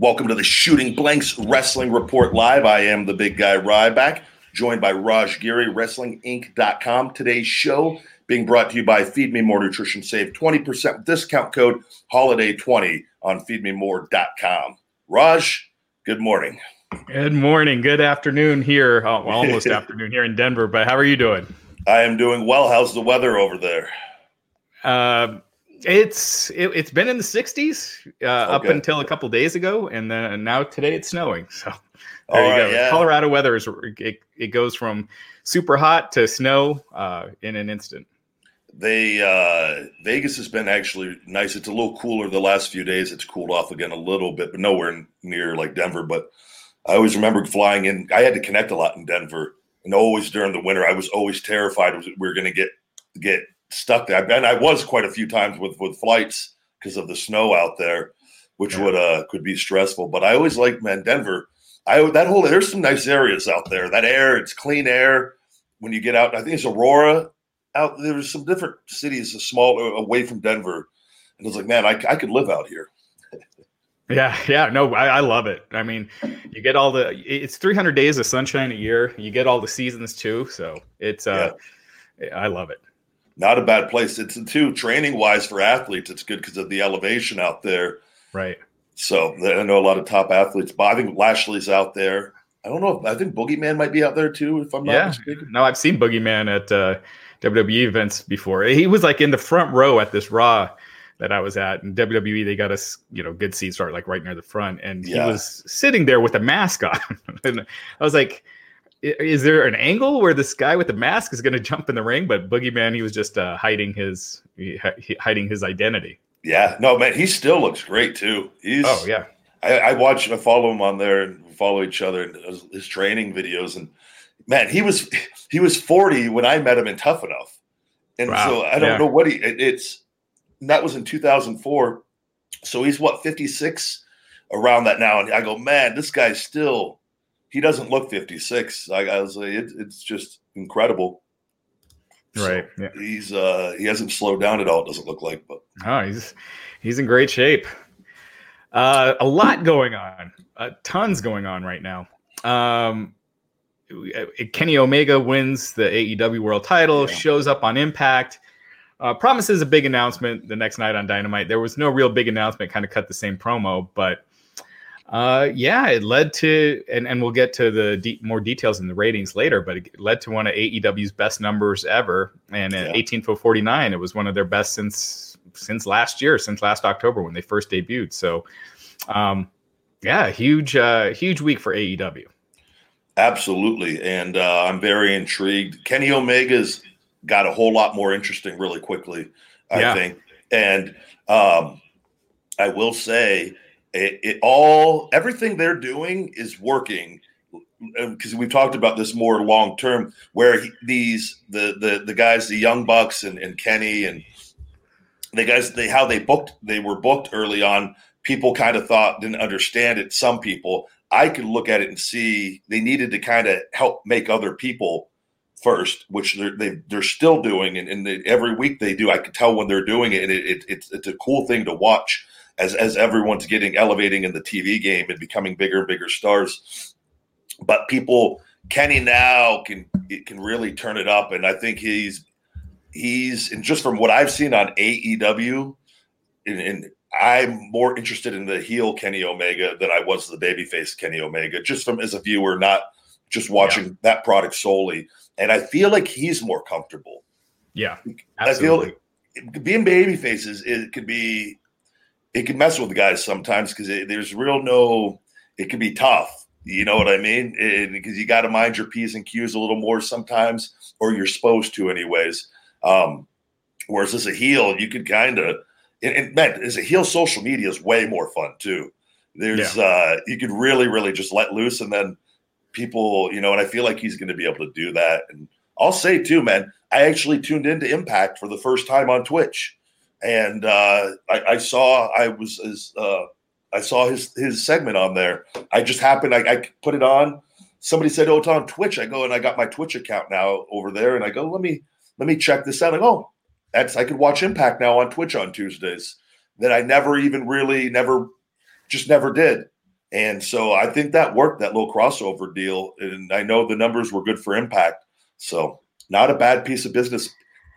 Welcome to the Shooting Blanks Wrestling Report Live. I am the big guy Ryback, joined by Raj Giri, WrestlingInc.com. Today's show being brought to you by Feed Me More Nutrition. Save 20% discount code HOLIDAY20 on feedmemore.com. Raj, good morning. Good morning. Good afternoon here. Oh, well, almost afternoon here in Denver, but how are you doing? I am doing well. How's the weather over there? Uh, it's it, has been in the 60s uh, okay. up until a couple days ago, and then and now today it's snowing. So there All you right, go. Yeah. Colorado weather is it, it goes from super hot to snow uh, in an instant. They uh, Vegas has been actually nice. It's a little cooler the last few days. It's cooled off again a little bit, but nowhere near like Denver. But I always remember flying in. I had to connect a lot in Denver, and always during the winter, I was always terrified we were going to get get stuck there. And I was quite a few times with with flights because of the snow out there, which yeah. would uh could be stressful. But I always like man Denver. I that whole there's some nice areas out there. That air, it's clean air. When you get out, I think it's Aurora. Out there's some different cities, small away from Denver, and it's like, man, I, I could live out here. Yeah, yeah, no, I, I, love it. I mean, you get all the it's 300 days of sunshine a year. You get all the seasons too, so it's uh, yeah. I love it not a bad place. It's too training wise for athletes. It's good because of the elevation out there. Right. So I know a lot of top athletes. But I think Lashley's out there. I don't know. I think Boogeyman might be out there too, if I'm not yeah. mistaken. No, I've seen Boogeyman at uh, WWE events before. He was like in the front row at this Raw that I was at. And WWE, they got us, you know, good seats, right, like right near the front. And yeah. he was sitting there with a mask on. and I was like, is there an angle where this guy with the mask is going to jump in the ring? But Boogeyman, he was just uh, hiding his hiding his identity. Yeah, no, man, he still looks great too. He's oh yeah. I, I watch, I follow him on there and follow each other and his training videos. And man, he was he was forty when I met him in Tough Enough, and wow. so I don't yeah. know what he. It, it's that was in two thousand four, so he's what fifty six around that now. And I go, man, this guy's still he doesn't look 56. I, I was like, it, it's just incredible. Right. So yeah. He's uh he hasn't slowed down at all. It doesn't look like, but oh, he's he's in great shape. Uh, a lot going on, uh, tons going on right now. Um, Kenny Omega wins the AEW World Title, yeah. shows up on Impact, uh, promises a big announcement the next night on Dynamite. There was no real big announcement, kind of cut the same promo, but uh, yeah, it led to, and, and we'll get to the de- more details in the ratings later, but it led to one of AEW's best numbers ever. And at yeah. 18 49, it was one of their best since since last year, since last October when they first debuted. So, um, yeah, huge, uh, huge week for AEW. Absolutely, and uh, I'm very intrigued. Kenny Omega's got a whole lot more interesting really quickly, I yeah. think, and um, I will say it, it all everything they're doing is working. Because we've talked about this more long term where he, these the the the guys the young bucks and, and kenny and the guys they how they booked they were booked early on people kind of thought didn't understand it some people. I could look at it and see they needed to kind of help make other people first which they're they, are they are still doing and, and they, every week they do. I can tell when they're doing it and it, it, it's, it's a cool thing to watch as as everyone's getting elevating in the TV game and becoming bigger and bigger stars. But people, Kenny now can can really turn it up, and I think he's he's and just from what I've seen on AEW, and, and I'm more interested in the heel Kenny Omega than I was the babyface Kenny Omega, just from as a viewer, not just watching yeah. that product solely. And I feel like he's more comfortable. Yeah, absolutely. I feel like being babyface is it could be it can mess with guys sometimes because there's real no. It can be tough. You know what I mean? Because you got to mind your p's and q's a little more sometimes, or you're supposed to, anyways. Um, whereas as a heel, you could kind of, and, and man, as a heel, social media is way more fun too. There's, yeah. uh, you could really, really just let loose, and then people, you know, and I feel like he's going to be able to do that. And I'll say too, man, I actually tuned into Impact for the first time on Twitch and uh, I, I, saw I was as uh, I saw his his segment on there. I just happened I, I, put it on. Somebody said, "Oh, it's on Twitch." I go and I got my Twitch account now over there, and I go, "Let me let me check this out." I go, oh, that's I could watch Impact now on Twitch on Tuesdays that I never even really never just never did. And so I think that worked, that little crossover deal. And I know the numbers were good for Impact. So not a bad piece of business.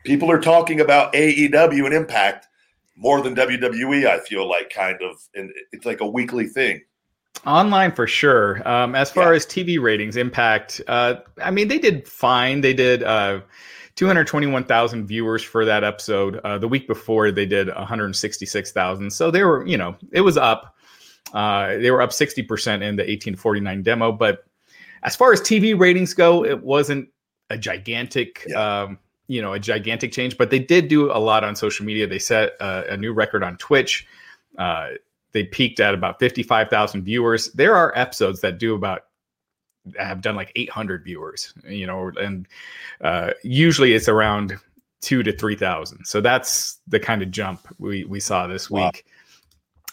People are talking about AEW and Impact more than WWE, I feel like, kind of. And it's like a weekly thing. Online for sure. Um, as far yeah. as TV ratings, Impact, uh, I mean, they did fine. They did uh, 221,000 viewers for that episode. Uh, the week before, they did 166,000. So they were, you know, it was up. Uh, they were up 60% in the 1849 demo. But as far as TV ratings go, it wasn't a gigantic, yeah. um, you know, a gigantic change. But they did do a lot on social media. They set uh, a new record on Twitch. Uh, they peaked at about 55,000 viewers. There are episodes that do about have done like 800 viewers, you know, and uh, usually it's around two to 3,000. So that's the kind of jump we, we saw this wow. week.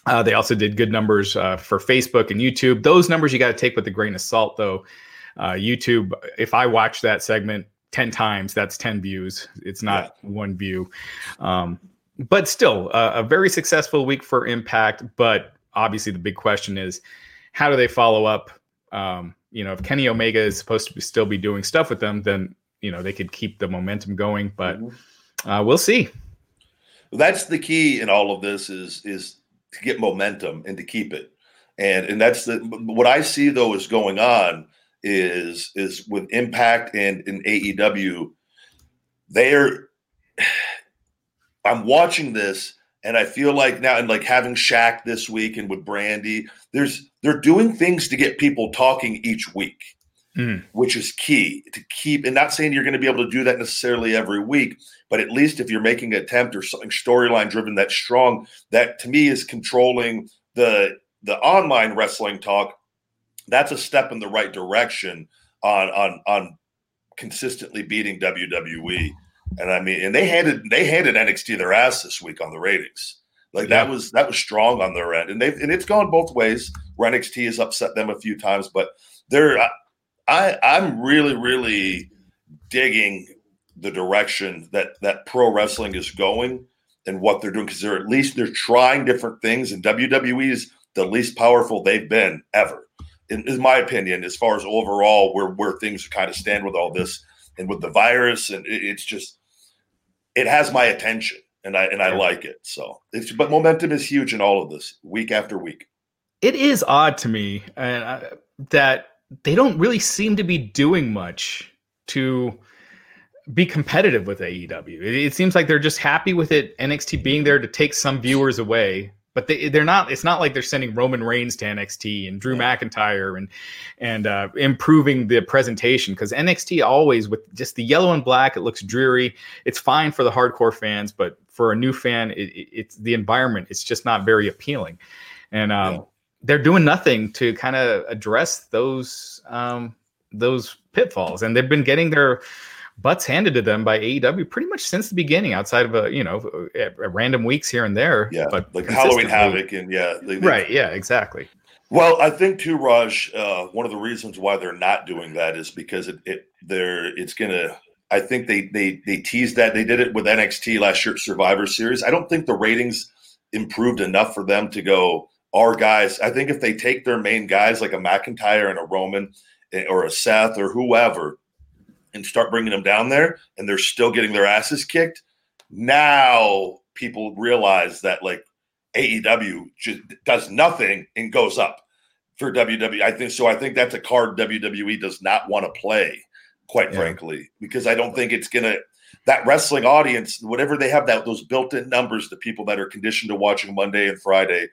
Uh, they also did good numbers uh, for Facebook and YouTube. Those numbers you got to take with a grain of salt, though. Uh, YouTube, if I watch that segment 10 times, that's 10 views. It's not yeah. one view. Um, but still, a very successful week for Impact. But obviously, the big question is how do they follow up? Um, you know, if Kenny Omega is supposed to be, still be doing stuff with them, then you know they could keep the momentum going. But mm-hmm. uh, we'll see. That's the key in all of this is is to get momentum and to keep it. And and that's the what I see though is going on is is with Impact and in AEW, they're I'm watching this and I feel like now, and like having Shaq this week and with Brandi, there's they're doing things to get people talking each week, mm. which is key to keep. And not saying you're going to be able to do that necessarily every week, but at least if you're making an attempt or something storyline driven that's strong, that to me is controlling the the online wrestling talk. That's a step in the right direction on on on consistently beating WWE. And I mean, and they handed they handed NXT their ass this week on the ratings. Like yeah. that was that was strong on their end, and they and it's gone both ways. Where NXT has upset them a few times, but they're I I'm really really digging the direction that that pro wrestling is going and what they're doing because they're at least they're trying different things, and WWE is the least powerful they've been ever, in, my opinion, as far as overall where where things kind of stand with all this and with the virus, and it, it's just it has my attention and I and I like it. So it's but momentum is huge in all of this week after week. It is odd to me and uh, that they don't really seem to be doing much to be competitive with AEW. It, it, seems like they're just happy with it NXT being there to take some viewers away but they they're not. It's not like they're sending Roman Reigns to NXT and Drew McIntyre and and uh, improving the presentation because NXT always with just the yellow and black. It looks dreary. It's fine for the hardcore fans, but for a new fan, it, it, it's the environment. It's just not very appealing, and um, yeah. they're doing nothing to kind of address those um, those pitfalls. And they've been getting their butts handed to them by AEW pretty much since the beginning, outside of a you know a, a random weeks here and there. Yeah, but like Halloween Havoc and yeah, they, they, right, yeah, exactly. Well, I think too, Raj. Uh, one of the reasons why they're not doing that is because it, it they're it's gonna. I think they they they teased that they did it with NXT last year Survivor Series. I don't think the ratings improved enough for them to go. Our guys, I think if they take their main guys like a McIntyre and a Roman eh, or a Seth or whoever, and start bringing them down there and they're still getting their asses kicked, now people realize that like AEW just does nothing and goes up for WWE. I think so. I think that's a card WWE does not want to play, quite yeah. frankly, because I don't think it's gonna that wrestling audience, whatever they have that those built-in numbers, the people that are conditioned to watching Monday and Friday,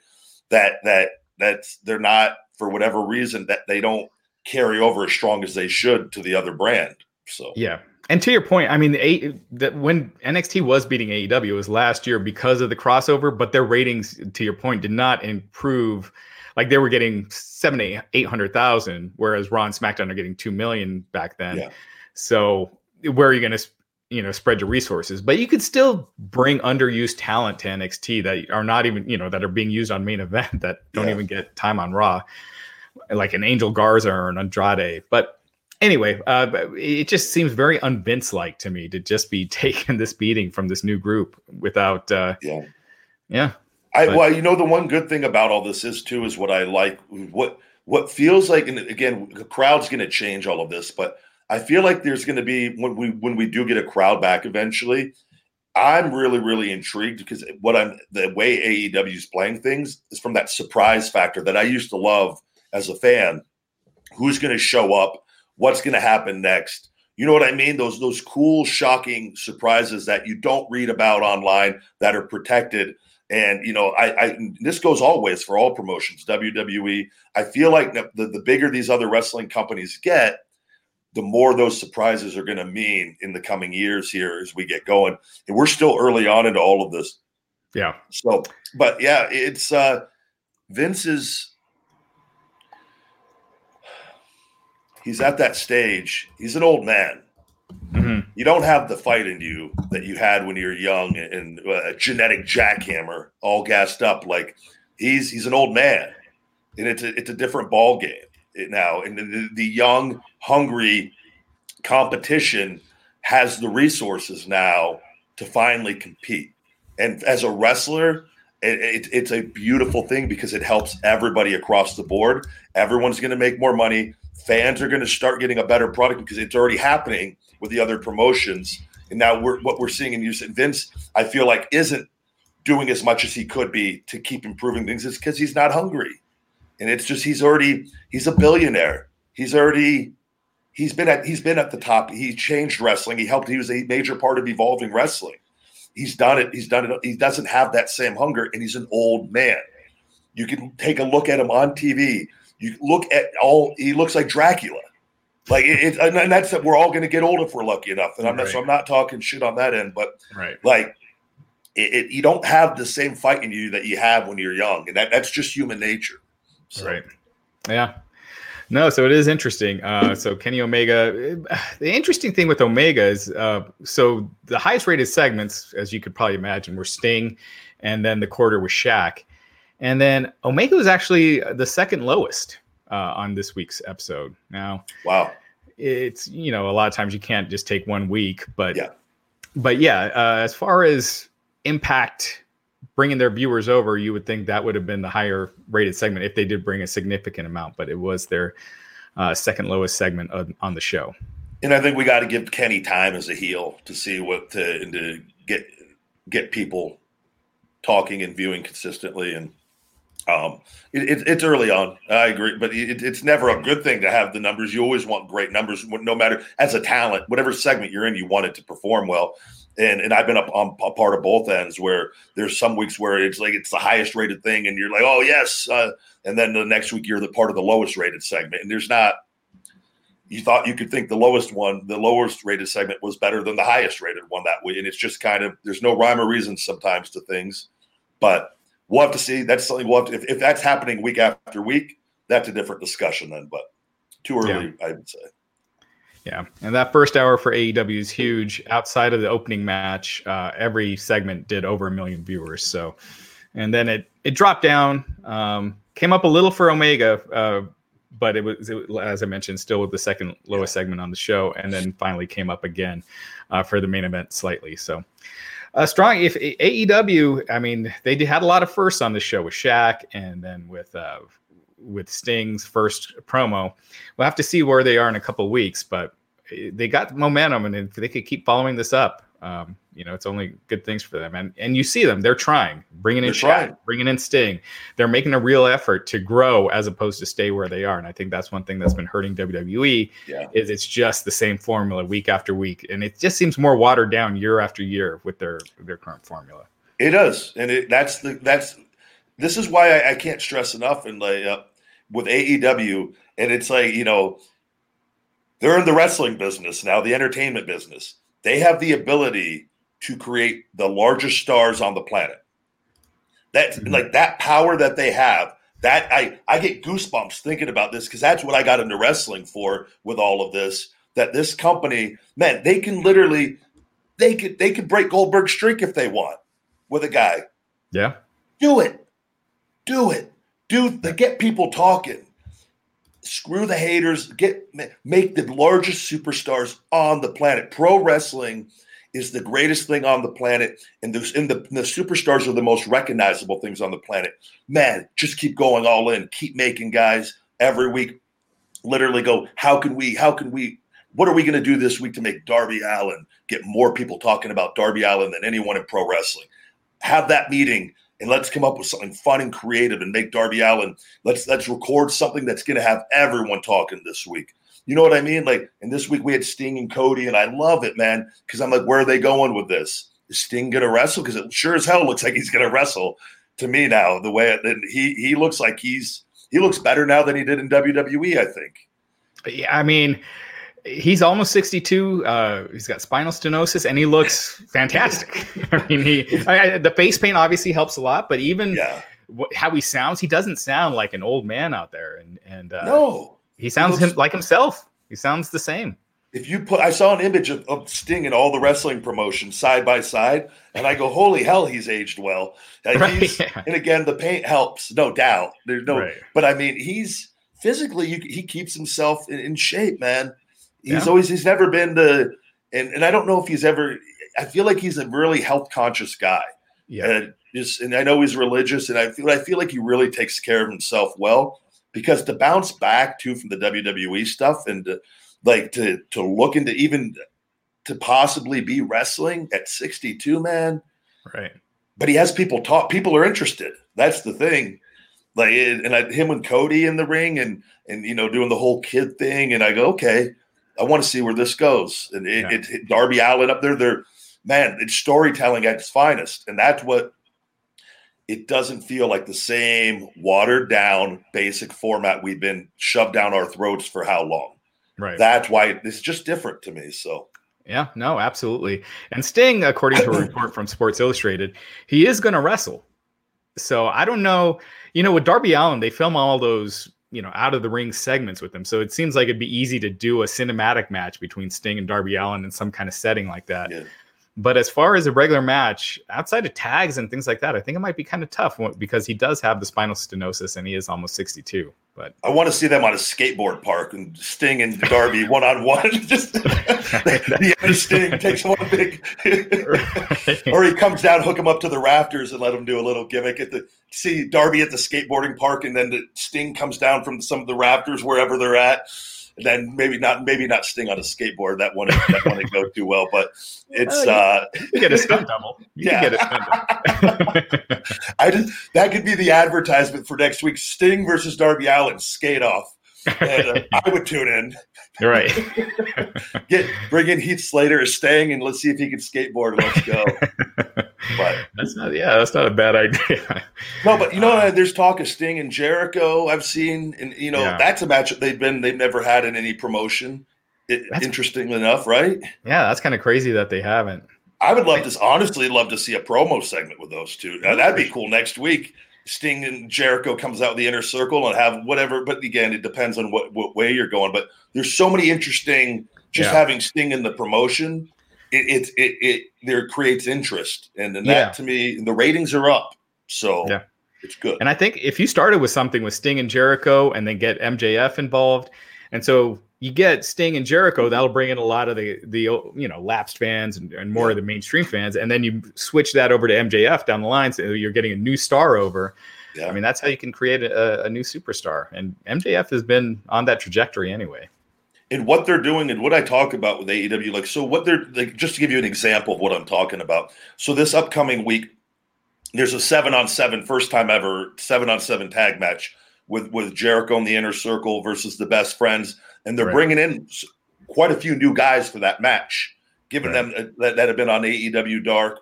that that that's they're not for whatever reason that they don't carry over as strong as they should to the other brand. So yeah. And to your point, I mean, the, that when NXT was beating AEW, it was last year because of the crossover, but their ratings, to your point, did not improve. Like they were getting seven, eight, eight hundred thousand, whereas Raw and SmackDown are getting two million back then. Yeah. So where are you going to, you know, spread your resources? But you could still bring underused talent to NXT that are not even, you know, that are being used on main event that don't yeah. even get time on Raw, like an Angel Garza or an Andrade. But anyway, uh, it just seems very unvince like to me to just be taking this beating from this new group without. Uh, yeah. Yeah. I, but, well, you know, the one good thing about all this is too is what I like. What what feels like, and again, the crowd's going to change all of this, but I feel like there's going to be when we when we do get a crowd back eventually. I'm really really intrigued because what I'm the way AEW is playing things is from that surprise factor that I used to love as a fan. Who's going to show up? What's going to happen next? You know what I mean? Those those cool, shocking surprises that you don't read about online that are protected. And you know, I, I this goes always for all promotions. WWE. I feel like the, the bigger these other wrestling companies get, the more those surprises are going to mean in the coming years here as we get going. And we're still early on into all of this. Yeah. So, but yeah, it's uh Vince is he's at that stage. He's an old man. Mm-hmm. You don't have the fight in you that you had when you were young and uh, a genetic jackhammer, all gassed up. Like he's he's an old man, and it's a, it's a different ball game now. And the, the young, hungry competition has the resources now to finally compete. And as a wrestler, it, it, it's a beautiful thing because it helps everybody across the board. Everyone's going to make more money. Fans are going to start getting a better product because it's already happening with the other promotions. And now we're what we're seeing in use. Vince, I feel like, isn't doing as much as he could be to keep improving things. It's because he's not hungry and it's just he's already he's a billionaire. He's already he's been at he's been at the top. He changed wrestling. He helped. He was a major part of evolving wrestling. He's done it. He's done it. He doesn't have that same hunger, and he's an old man. You can take a look at him on TV. You look at all. He looks like Dracula. Like it, it and that's that we're all going to get old if we're lucky enough. And I'm not. So I'm not talking shit on that end, but right. like it, it, you don't have the same fight in you that you have when you're young, and that, that's just human nature. So. Right. Yeah. No, so it is interesting. Uh, so Kenny Omega, the interesting thing with Omega is, uh, so the highest rated segments, as you could probably imagine, were Sting, and then the quarter was Shaq, and then Omega was actually the second lowest uh, on this week's episode. Now, wow, it's you know a lot of times you can't just take one week, but yeah, but yeah, uh, as far as impact bringing their viewers over, you would think that would have been the higher rated segment if they did bring a significant amount, but it was their uh, second lowest segment on, on the show. And I think we got to give Kenny time as a heel to see what to, and to get get people talking and viewing consistently. And um, it, it, it's early on. I agree, but it, it's never a good thing to have the numbers. You always want great numbers, no matter as a talent, whatever segment you're in, you want it to perform well and and I've been up on a part of both ends where there's some weeks where it's like it's the highest rated thing, and you're like, oh yes, uh, and then the next week you're the part of the lowest rated segment, and there's not. You thought you could think the lowest one, the lowest rated segment was better than the highest rated one that way, and it's just kind of there's no rhyme or reason sometimes to things, but we'll have to see. That's something we'll have to, if if that's happening week after week, that's a different discussion then. But too early, yeah. I would say. Yeah, and that first hour for AEW is huge. Outside of the opening match, uh, every segment did over a million viewers. So, and then it it dropped down, um, came up a little for Omega, uh, but it was, it, as I mentioned, still with the second lowest segment on the show, and then finally came up again uh, for the main event slightly. So, uh, strong. If AEW, I mean, they had a lot of firsts on the show with Shaq, and then with uh, with Sting's first promo. We'll have to see where they are in a couple weeks, but they got momentum, and if they could keep following this up, um, you know, it's only good things for them. And and you see them; they're trying, bringing in Shaq, bringing in Sting. They're making a real effort to grow as opposed to stay where they are. And I think that's one thing that's been hurting WWE. Yeah. Is it's just the same formula week after week, and it just seems more watered down year after year with their their current formula. It does, and it, that's the that's this is why I, I can't stress enough and like uh, with AEW, and it's like you know they're in the wrestling business now, the entertainment business. They have the ability to create the largest stars on the planet. That mm-hmm. like that power that they have. That I I get goosebumps thinking about this because that's what I got into wrestling for with all of this. That this company, man, they can literally they could they could break Goldberg's streak if they want with a guy. Yeah. Do it. Do it. Do they get people talking. Screw the haters. Get make the largest superstars on the planet. Pro wrestling is the greatest thing on the planet, and the, and the, the superstars are the most recognizable things on the planet. Man, just keep going all in. Keep making guys every week. Literally go. How can we? How can we? What are we going to do this week to make Darby Allin get more people talking about Darby Allin than anyone in pro wrestling? Have that meeting and let's come up with something fun and creative and make Darby Allin. Let's let's record something that's going to have everyone talking this week. You know what I mean? Like, and this week we had Sting and Cody, and I love it, man, because I'm like, where are they going with this? Is Sting to wrestle? Because it sure as hell looks like he's to wrestle to me now. The way it, he he looks like he's he looks better now than he did in WWE. I think. Yeah, I mean, he's almost 62 uh, he's got spinal stenosis and he looks fantastic. I mean he I, the face paint obviously helps a lot but even yeah. how he sounds he doesn't sound like an old man out there and and uh, no. he sounds he looks, him, like himself. He sounds the same. If you put i saw an image of, of sting in all the wrestling promotions side by side and i go holy hell he's aged well. Right, yeah. and again the paint helps no doubt. There's no right. but i mean he's physically you, he keeps himself in, in shape man He's yeah. always he's never been the and and I don't know if he's ever. I feel like he's a really health conscious guy. Yeah. And just and I know he's religious, and I feel I feel like he really takes care of himself well because to bounce back too from the WWE stuff and to, like to to look into even to possibly be wrestling at 62, man. Right. But he has people talk. People are interested. That's the thing. Like and I, him and Cody in the ring and and you know doing the whole kid thing, and I go okay I want to see where this goes. And it, yeah. it, Darby Allin up there, they're man, it's storytelling at its finest, and that's what it doesn't feel like the same watered down basic format we've been shoved down our throats for how long. Right. That's why it's just different to me. So. Yeah, no, absolutely. And Sting, according to a report from Sports Illustrated, he is going to wrestle. So I don't know. You know, with Darby Allin, they film all those you know out of the ring segments with them. So it seems like it'd be easy to do a cinematic match between Sting and Darby Allin in some kind of setting like that. Yeah. But as far as a regular match, outside of tags and things like that, I think it might be kind of tough because he does have the spinal stenosis and he is almost 62. But I want to see them on a skateboard park and Sting and Darby one on one. Just the other Sting takes one big, or he comes down, hook him up to the rafters, and let him do a little gimmick at the see Darby at the skateboarding park, and then the Sting comes down from some of the rafters wherever they're at then maybe not maybe not Sting on a skateboard. That one that one didn't go too well, but it's uh, uh you get a stunt double. You yeah, get a stunt double. I just that could be the advertisement for next week: Sting versus Darby Allin skate off. And, uh, I would tune in. Right. Get bring in Heath Slater as Sting, and let's see if he can skateboard. Let's go. But that's not yeah, that's not a bad idea. no, but you know, uh, there's talk of Sting and Jericho. I've seen, and you know, yeah. that's a match they've been they've never had in any promotion. It, interesting enough, right? Yeah, that's kind of crazy that they haven't. I would love to honestly love to see a promo segment with those two. Now, that'd be cool next week. Sting and Jericho comes out the inner circle and have whatever. But again, it depends on what, what way you're going. But there's so many interesting. Just yeah. having Sting in the promotion it it it, it there creates interest, and, and that yeah. to me, the ratings are up. So yeah. it's good. And I think if you started with something with Sting and Jericho, and then get MJF involved, and so you get Sting and Jericho, that'll bring in a lot of the the you know lapsed fans and, and more of the mainstream fans, and then you switch that over to MJF down the line, so you're getting a new star over. Yeah. I mean, that's how you can create a, a new superstar, and MJF has been on that trajectory anyway and what they're doing and what I talk about with AEW. Like, so what they're like, just to give you an example of what I'm talking about. So this upcoming week, there's a seven on seven, first time ever seven on seven tag match with with Jericho in the inner circle versus the best friends, and they're right. bringing in quite a few new guys for that match, giving right. them uh, that, that have been on AEW Dark.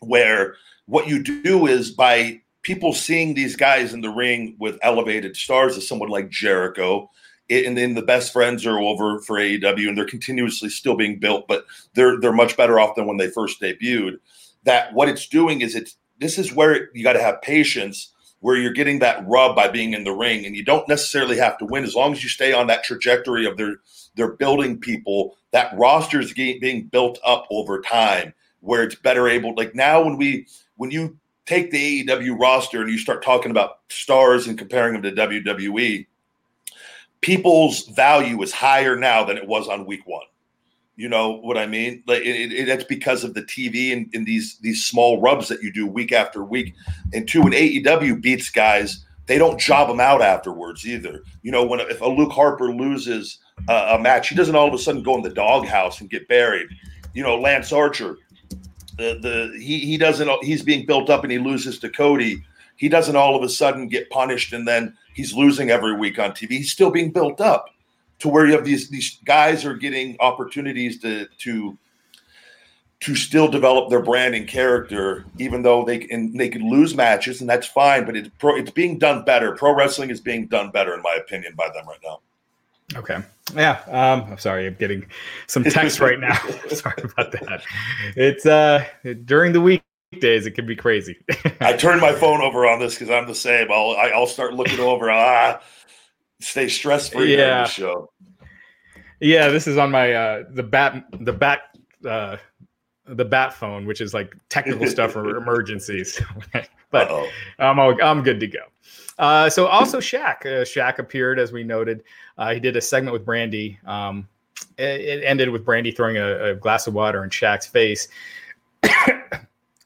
Where what you do is by people seeing these guys in the ring with elevated stars, as someone like Jericho, and then the best friends are over for AEW and they're continuously still being built, but they're they're much better off than when they first debuted. That what it's doing is it's this is where you got to have patience where you're getting that rub by being in the ring and you don't necessarily have to win as long as you stay on that trajectory of their they're building people that roster is being built up over time where it's better able like now when we when you take the AEW roster and you start talking about stars and comparing them to WWE people's value is higher now than it was on week one. You know what I mean? Like it, it, it's because of the TV and, and these these small rubs that you do week after week. And two, when AEW beats guys, they don't job them out afterwards either. You know, when if a Luke Harper loses a match, he doesn't all of a sudden go in the doghouse and get buried. You know, Lance Archer, the the he he doesn't he's being built up and he loses to Cody. He doesn't all of a sudden get punished and then he's losing every week on TV. He's still being built up to where you have these these guys are getting opportunities to to to still develop their brand and character, even though they can they could lose matches, and that's fine. But it's pro, it's being done better. Pro wrestling is being done better, in my opinion, by them right now. Okay. Yeah. Um, I'm sorry. I'm getting some text right now. sorry about that. It's uh during the weekdays. It can be crazy. I turned my phone over on this because I'm the same. I'll I, will i will start looking over. Ah, stay stress free yeah. the show. Yeah, this is on my uh the bat the bat uh the bat phone, which is like technical stuff for emergencies. but Uh-oh. I'm all, I'm good to go. Uh, so also Shaq, uh, Shaq appeared as we noted. Uh, he did a segment with Brandi. Um, it, it, ended with Brandi throwing a, a, glass of water in Shaq's face.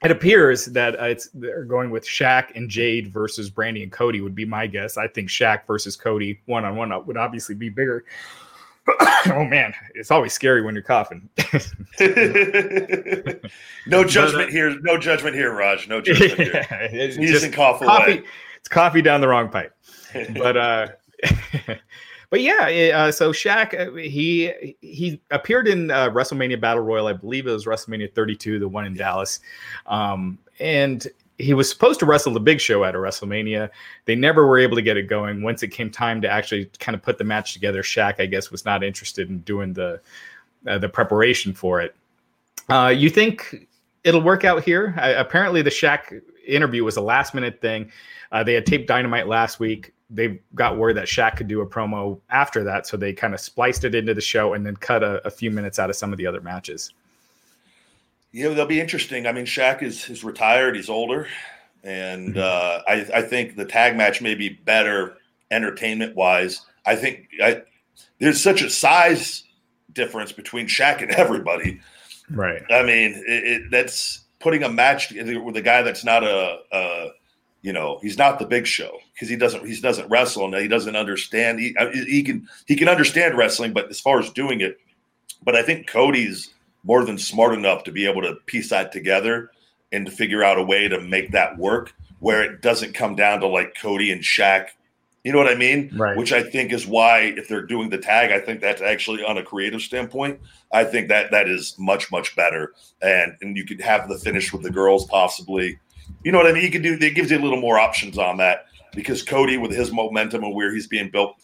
It appears that uh, it's they're going with Shaq and Jade versus Brandi and Cody would be my guess. I think Shaq versus Cody one on one would obviously be bigger. oh man, it's always scary when you're coughing. no judgment but, uh, here. No judgment here, Raj. No judgment yeah, here. Sneeze and cough coffee, away. It's coffee down the wrong pipe. But uh, but yeah. Uh, so Shaq, uh, he he appeared in uh, WrestleMania Battle Royal. I believe it was WrestleMania 32, the one in Dallas. Um, and he was supposed to wrestle the big show at a WrestleMania. They never were able to get it going. Once it came time to actually kind of put the match together, Shaq, I guess, was not interested in doing the uh, the preparation for it. Uh, you think it'll work out here? apparently, the Shaq interview was a last minute thing. Uh, they had taped Dynamite last week. They got word that Shaq could do a promo after that, so they kind of spliced it into the show and then cut a, a few minutes out of some of the other matches. Yeah, they'll be interesting. I mean, Shaq is is retired. He's older, and mm-hmm. uh, I I think the tag match may be better entertainment wise. I think I, there's such a size difference between Shaq and everybody. Right. I mean, it, it, that's putting a match with a guy that's not a, a you know, he's not the big show because he doesn't he doesn't wrestle and he doesn't understand. Uh, he he can he can understand wrestling, but as far as doing it, but I think Cody's more than smart enough to be able to piece that together and to figure out a way to make that work where it doesn't come down to like Cody and Shaq. You know what I mean? Right. Which I think is why if they're doing the tag, I think that's actually on a creative standpoint, I think that that is much much better. And and you could have the finish with the girls possibly. You know what I mean? You could do it gives you a little more options on that because Cody with his momentum and where he's being built,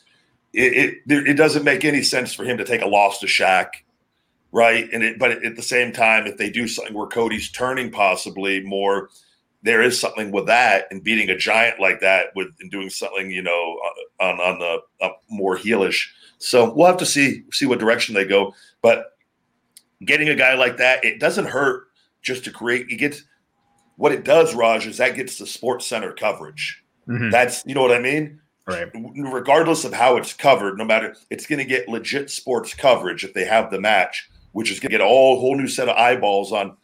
it it, it doesn't make any sense for him to take a loss to Shaq right? And it, but at the same time, if they do something where Cody's turning possibly more, there is something with that and beating a giant like that with and doing something you know on on the up more heelish. So we'll have to see see what direction they go. But getting a guy like that, it doesn't hurt just to create. You get what it does, Raj, is that gets the Sports Center coverage. Mm-hmm. That's you know what I mean. Right. Regardless of how it's covered, no matter it's going to get legit sports coverage if they have the match which is going to get a whole, whole new set of eyeballs on,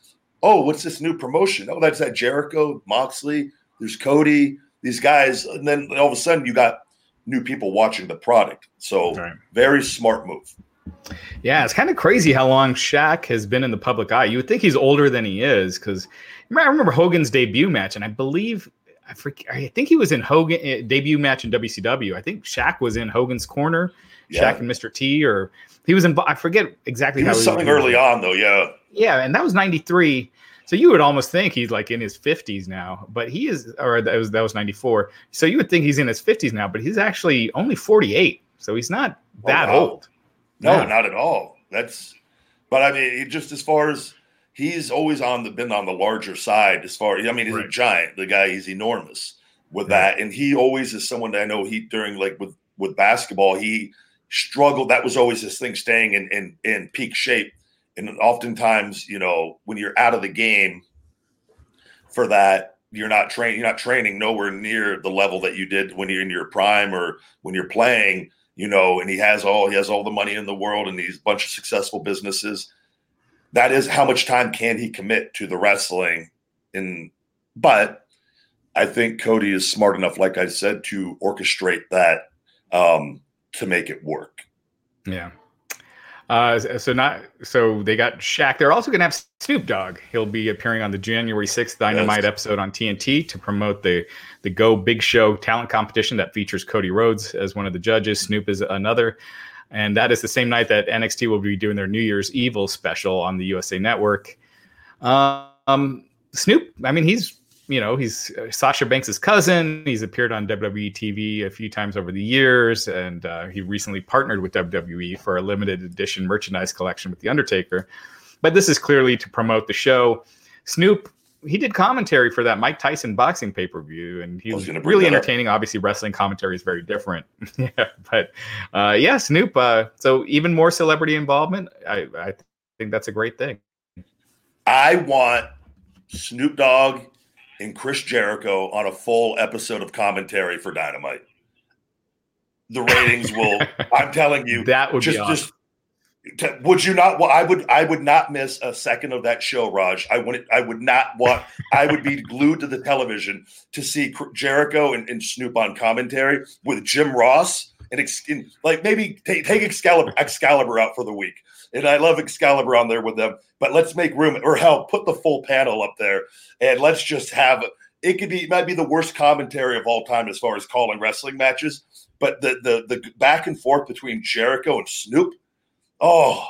oh, what's this new promotion? Oh, that's that Jericho, Moxley, there's Cody, these guys. And then all of a sudden you got new people watching the product. So right. very smart move. Yeah, it's kind of crazy how long Shaq has been in the public eye. You would think he's older than he is because I remember Hogan's debut match, and I believe I forget, I think he was in Hogan uh, debut match in WCW. I think Shaq was in Hogan's corner, yeah. Shaq and Mr. T, or he was in. I forget exactly. He was something was early on though. Yeah. Yeah, and that was '93. So you would almost think he's like in his 50s now, but he is, or that was that was 94. So you would think he's in his 50s now, but he's actually only 48. So he's not oh, that oh, wow. old. No, yeah. not at all. That's, but I mean, just as far as he's always on the been on the larger side. As far, I mean, he's right. a giant. The guy, he's enormous with that, and he always is someone that I know. He during like with with basketball, he struggled. That was always his thing, staying in in, in peak shape. And oftentimes, you know, when you're out of the game for that, you're not training. You're not training nowhere near the level that you did when you're in your prime or when you're playing. you know, and he has all he has all the money in the world and he's a bunch of successful businesses. That is how much time can he commit to the wrestling? In but I think Cody is smart enough, like I said, to orchestrate that um, to make it work. Yeah. Uh, so not so they got Shaq. They're also going to have Snoop Dogg. He'll be appearing on the January sixth Dynamite yes. episode on TNT to promote the the Go Big Show talent competition that features Cody Rhodes as one of the judges. Snoop is another, and that is the same night that NXT will be doing their New Year's Evil special on the USA Network. Um, Snoop, I mean, he's you know, he's uh, Sasha Banks' cousin. He's appeared on WWE TV a few times over the years, and uh, he recently partnered with WWE for a limited edition merchandise collection with The Undertaker. But this is clearly to promote the show. Snoop, he did commentary for that Mike Tyson boxing pay per view, and he was, was really entertaining. Up. Obviously, wrestling commentary is very different. yeah, but uh, yeah, Snoop. Uh, so even more celebrity involvement. I, I think that's a great thing. I want Snoop Dogg and Chris Jericho on a full episode of commentary for Dynamite. The ratings will. I'm telling you, that would just, be awesome. just would you not? Well, I would. I would not miss a second of that show, Raj. I would. I would not want. I would be glued to the television to see Jericho and, and Snoop on commentary with Jim Ross and, like maybe take, take Excalibur, Excalibur out for the week. And I love Excalibur on there with them, but let's make room or hell, put the full panel up there and let's just have it could be it might be the worst commentary of all time as far as calling wrestling matches, but the the the back and forth between Jericho and Snoop, oh,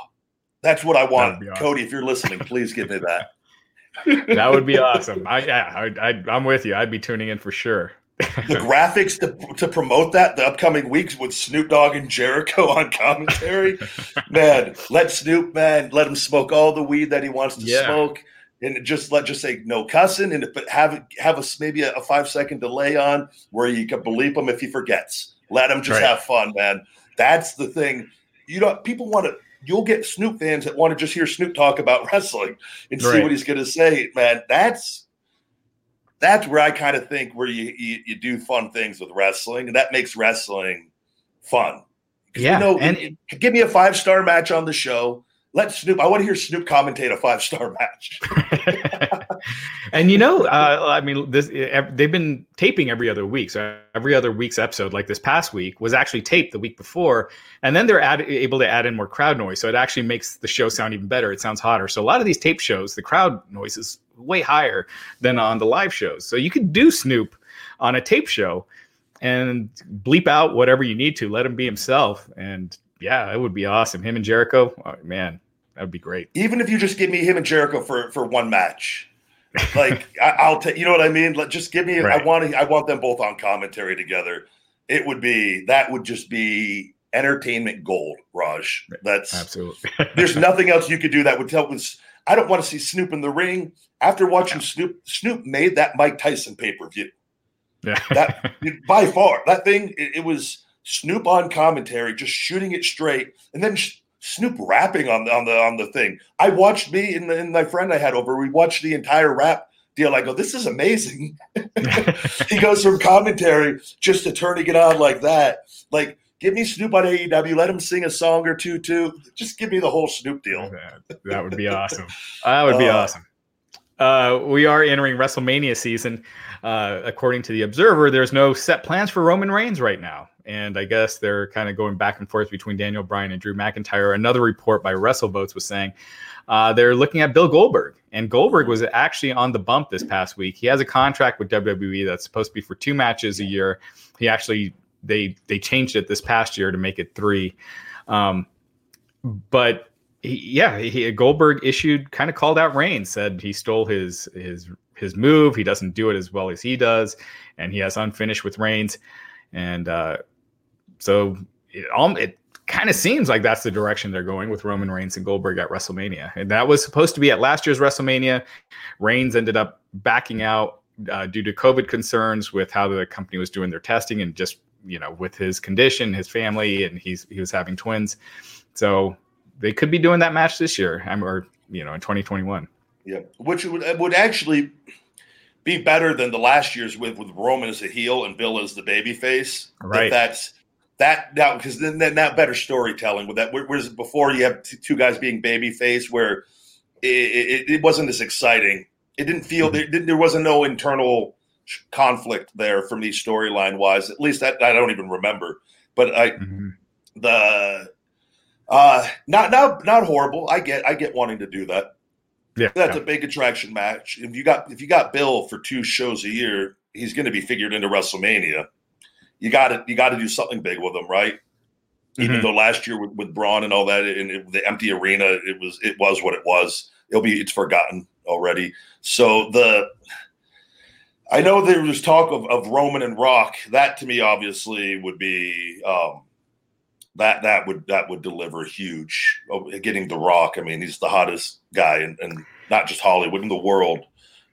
that's what I want. Awesome. Cody, if you're listening, please give me that. that would be awesome. I yeah, I, I, I'm with you. I'd be tuning in for sure the graphics to, to promote that the upcoming weeks with Snoop Dogg and Jericho on commentary. man, let Snoop man let him smoke all the weed that he wants to yeah. smoke, and just let just say no cussing, and but have have a maybe a, a five second delay on where you can bleep him if he forgets. Let him just right. have fun, man. That's the thing. You know, people want to. You'll get Snoop fans that want to just hear Snoop talk about wrestling and right. see what he's going to say, man. That's that's where I kind of think where you, you, you do fun things with wrestling, and that makes wrestling fun. Yeah, you know, and give me a five star match on the show. Let Snoop. I want to hear Snoop commentate a five star match. and you know, uh, I mean, this they've been taping every other week. So every other week's episode, like this past week, was actually taped the week before, and then they're able to add in more crowd noise. So it actually makes the show sound even better. It sounds hotter. So a lot of these tape shows, the crowd noise is way higher than on the live shows. So you could do Snoop on a tape show and bleep out whatever you need to. Let him be himself, and yeah, it would be awesome. Him and Jericho, oh, man, that would be great. Even if you just give me him and Jericho for for one match, like I, will take. You know what I mean? Let just give me. Right. I want. To. I want them both on commentary together. It would be that would just be entertainment gold, Raj. That's absolutely. there's nothing else you could do that would tell. Was I don't want to see Snoop in the ring after watching yeah. Snoop. Snoop made that Mike Tyson pay per view. Yeah. that by far that thing. It, it, was Snoop on commentary, just shooting it straight, and then Snoop rapping on the on the on the thing. I watched me and, and my friend I had over. We watched the entire rap deal. I go, this is amazing. he goes from commentary just to turning it on like that. Like Give me Snoop on AEW. Let him sing a song or two too. Just give me the whole Snoop deal. That, that would be awesome. That would be uh, awesome. Uh, we are entering WrestleMania season. Uh, according to the Observer, there's no set plans for Roman Reigns right now, and I guess they're kind of going back and forth between Daniel Bryan and Drew McIntyre. Another report by WrestleVotes was saying uh, they're looking at Bill Goldberg, and Goldberg was actually on the bump this past week. He has a contract with WWE that's supposed to be for two matches a year. He actually they they changed it this past year to make it three. Um, but he, yeah, he, Goldberg issued kind of called out Reigns, said he stole his his his move. He doesn't do it as well as he does, and he has unfinished with Reigns. And uh, so it, all, it kind of seems like that's the direction they're going with Roman Reigns and Goldberg at WrestleMania. And that was supposed to be at last year's WrestleMania. Reigns ended up backing out uh, due to COVID concerns with how the company was doing their testing and just you know, with his condition, his family, and he's he was having twins. So they could be doing that match this year, or you know, in 2021. Yeah, which would would actually be better than the last year's with with Roman as a heel and Bill as the baby face. Right. That that's that now because then, then that better storytelling with that. Whereas before you have two guys being babyface, where it, it, it, wasn't as exciting. It didn't feel mm-hmm. there, there wasn't no internal conflict there for me storyline wise. At least that I don't even remember. But I mm-hmm. the uh not not not horrible. I get I get wanting to do that. Yeah, that's yeah. a big attraction match. If you got if you got Bill for two shows a year, he's going to be figured into WrestleMania. You got to you got to do something big with them, right? Mm-hmm. Even though last year with, with Braun and all that, and the empty arena, it was it was what it was. It'll be it's forgotten already. So the I know there was talk of, of Roman and Rock. That to me, obviously, would be um, that that would that would deliver huge. Oh, getting the Rock. I mean, he's the hottest guy, and, and not just Hollywood in the world.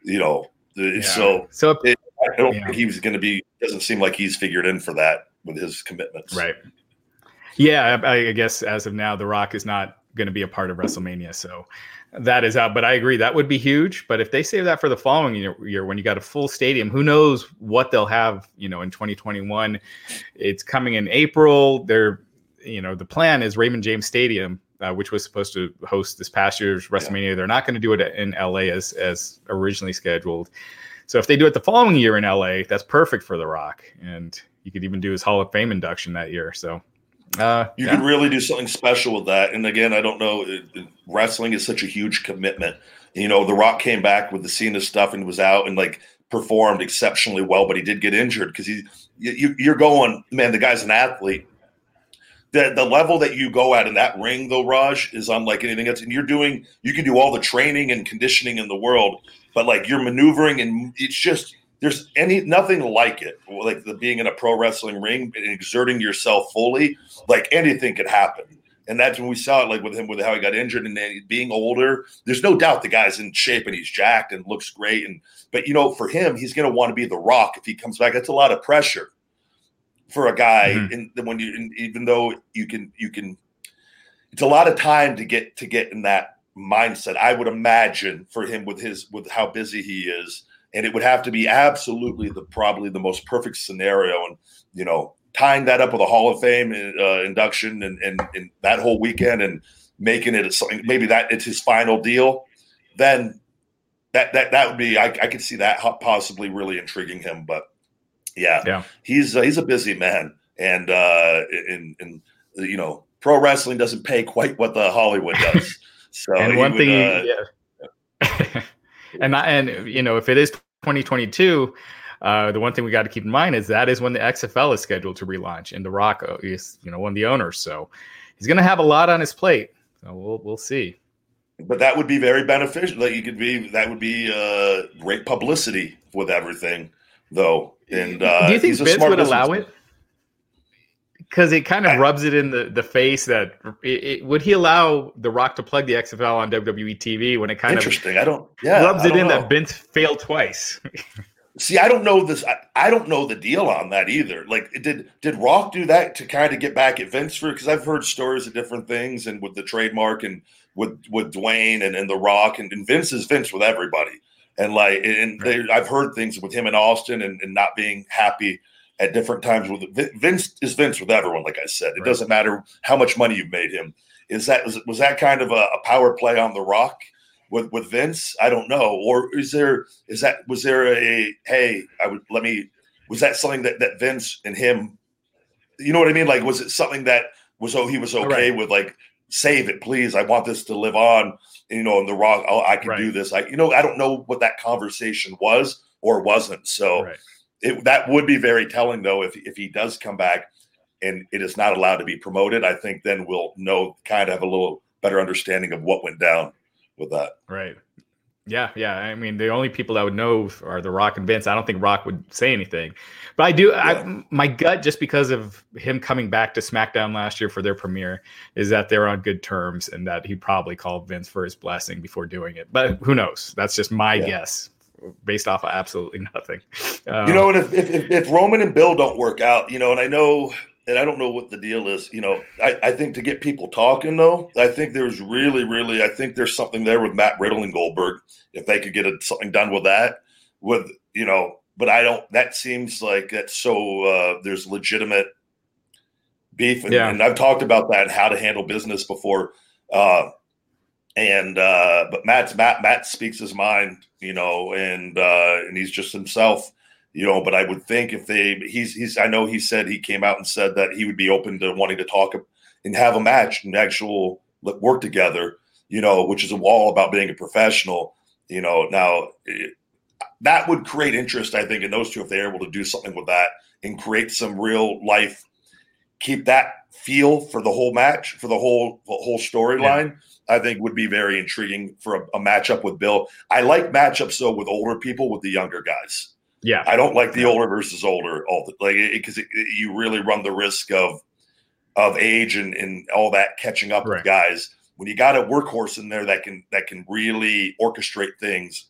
You know, yeah. so so it, I don't yeah. think he's going to be. Doesn't seem like he's figured in for that with his commitments. Right. Yeah, I, I guess as of now, the Rock is not going to be a part of WrestleMania. So that is out. But I agree that would be huge. But if they save that for the following year, year, when you got a full stadium, who knows what they'll have? You know, in 2021, it's coming in April. They're, you know, the plan is Raymond James Stadium, uh, which was supposed to host this past year's WrestleMania. Yeah. They're not going to do it in LA as as originally scheduled. So if they do it the following year in LA, that's perfect for The Rock, and you could even do his Hall of Fame induction that year. So uh, you yeah. could really do something special with that. And again, I don't know. It, it, wrestling is such a huge commitment. You know, The Rock came back with the Cena stuff and was out and like performed exceptionally well, but he did get injured because he. You, you're going, man. The guy's an athlete. The, the level that you go at in that ring, though, Raj, is unlike anything else. And you're doing, you can do all the training and conditioning in the world, but like you're maneuvering and it's just there's any nothing like it. Like the being in a pro wrestling ring and exerting yourself fully like anything could happen. And that's when we saw it like with him with how he got injured and then being older there's no doubt the guy's in shape and he's jacked and looks great. And but you know for him he's going to want to be the rock if he comes back. That's a lot of pressure for a guy mm-hmm. and when you even though you can you can it's a lot of time to get to get in that mindset i would imagine for him with his with how busy he is and it would have to be absolutely the probably the most perfect scenario and you know tying that up with a hall of fame uh, induction and, and, and that whole weekend and making it something maybe that it's his final deal then that that that would be I, I could see that possibly really intriguing him but yeah yeah he's uh, he's a busy man and uh and and you know pro wrestling doesn't pay quite what the hollywood does so and one would, thing uh, yeah and and you know if it is 2022 uh, the one thing we got to keep in mind is that is when the XFL is scheduled to relaunch, and The Rock is you know one of the owners, so he's going to have a lot on his plate. So we'll we'll see. But that would be very beneficial. That you could be that would be uh, great publicity with everything, though. And uh, do you think Vince would allow it? because it kind of rubs it in the, the face that it, it, would he allow the Rock to plug the XFL on WWE TV when it kind interesting. of interesting. I don't yeah rubs it in know. that Vince failed twice. See, I don't know this. I, I, don't know the deal on that either. Like, did did Rock do that to kind of get back at Vince for? Because I've heard stories of different things, and with the trademark, and with with Dwayne and, and the Rock, and, and Vince is Vince with everybody, and like, and they, I've heard things with him in Austin, and, and not being happy at different times with Vince is Vince with everyone. Like I said, it right. doesn't matter how much money you've made him. Is that was, was that kind of a, a, power play on the Rock with with Vince? I don't know. Or is there is that was there a hey I would let me was that something that that Vince and him you know what I mean? Like was it something that was oh he was okay right. with like save it please I want this to live on you know and the wrong, oh I can right. do this I you know I don't know what that conversation was or wasn't so. It, that would be very telling, though, if if he does come back and it is not allowed to be promoted. I think then we'll know, kind of have a little better understanding of what went down with that. Right. Yeah, yeah. I mean, the only people that would know are the Rock and Vince. I don't think Rock would say anything, but I do. Yeah. I, my gut, just because of him coming back to SmackDown last year for their premiere, is that they're on good terms and that he probably called Vince for his blessing before doing it. But who knows? That's just my yeah. guess based off of absolutely nothing. Um, you know, and if, if, if Roman and Bill don't work out, you know, and I know, and I don't know what the deal is, you know, I, I think to get people talking though, I think there's really, really, I think there's something there with Matt Riddle and Goldberg. If they could get a, something done with that, with you know, but I don't. That seems like that's so. Uh, there's legitimate beef, and, yeah. and I've talked about that how to handle business before. Uh, and uh, but Matt's Matt Matt speaks his mind, you know, and uh, and he's just himself, you know. But I would think if they he's he's I know he said he came out and said that he would be open to wanting to talk and have a match and actual work together, you know, which is all about being a professional, you know. Now it, that would create interest, I think, in those two if they're able to do something with that and create some real life, keep that feel for the whole match, for the whole the whole storyline. Yeah. I think would be very intriguing for a, a, matchup with Bill. I like matchups though with older people with the younger guys. Yeah, I don't like the older versus older all the, like because you really run the risk of of age and, and all that catching up right. with guys. When you got a workhorse in there that can that can really orchestrate things,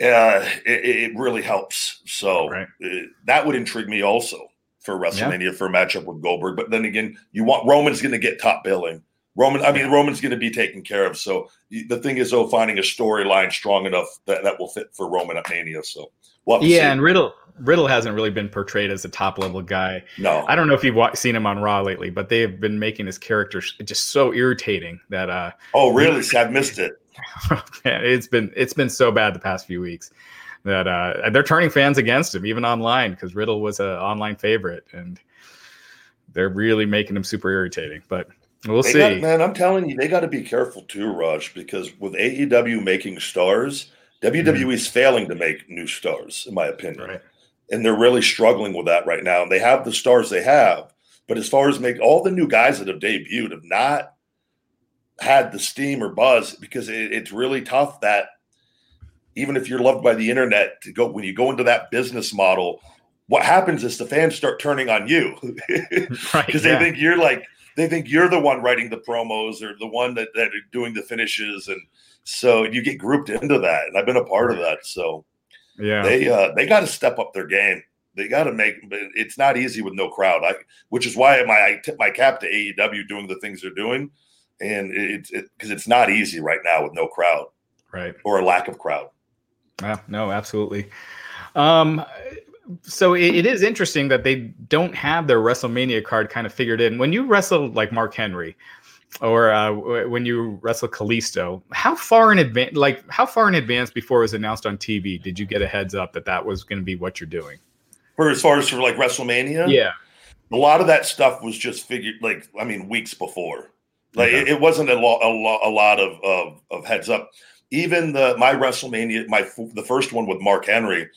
uh, it, it really helps. So right. uh, that would intrigue me also for WrestleMania yeah. for a matchup with Goldberg. But then again, you want Roman's going to get top billing. Roman, I mean, Roman's going to be taken care of. So the thing is, though, finding a storyline strong enough that, that will fit for Roman at Mania. So we'll yeah, see. and Riddle Riddle hasn't really been portrayed as a top level guy. No, I don't know if you've seen him on Raw lately, but they have been making his character just so irritating that. uh Oh, really? See, I've missed it. it's been it's been so bad the past few weeks that uh, they're turning fans against him even online because Riddle was an online favorite and they're really making him super irritating. But we'll they see. Got, man, I'm telling you, they got to be careful too, Raj, because with AEW making stars, WWE mm-hmm. is failing to make new stars, in my opinion. Right. And they're really struggling with that right now. And they have the stars they have, but as far as make all the new guys that have debuted have not had the steam or buzz because it, it's really tough that even if you're loved by the internet to go when you go into that business model what happens is the fans start turning on you because right, yeah. they think you're like they think you're the one writing the promos or the one that, that are doing the finishes. And so you get grouped into that. And i've been a part of that. So yeah. they uh they got to step up their game. They got to make it's not easy with no crowd. I, which is why my i tip my cap to aew doing the things they're doing. And it's because it, it's not easy right now with no crowd, right, or a lack of crowd. Yeah, no, absolutely. Um, so it, it is interesting that they don't have their WrestleMania card kind of figured in. When you wrestle like Mark Henry, or uh, when you wrestle Kalisto, how far in advance, like how far in advance before it was announced on TV, did you get a heads up that that was going to be what you're doing? For as far as for like WrestleMania, yeah, a lot of that stuff was just figured like I mean weeks before. Like okay. it, it, wasn't a lot, a lot, a lot of, of, of heads up. Even the my WrestleMania, my the first one with Mark Henry,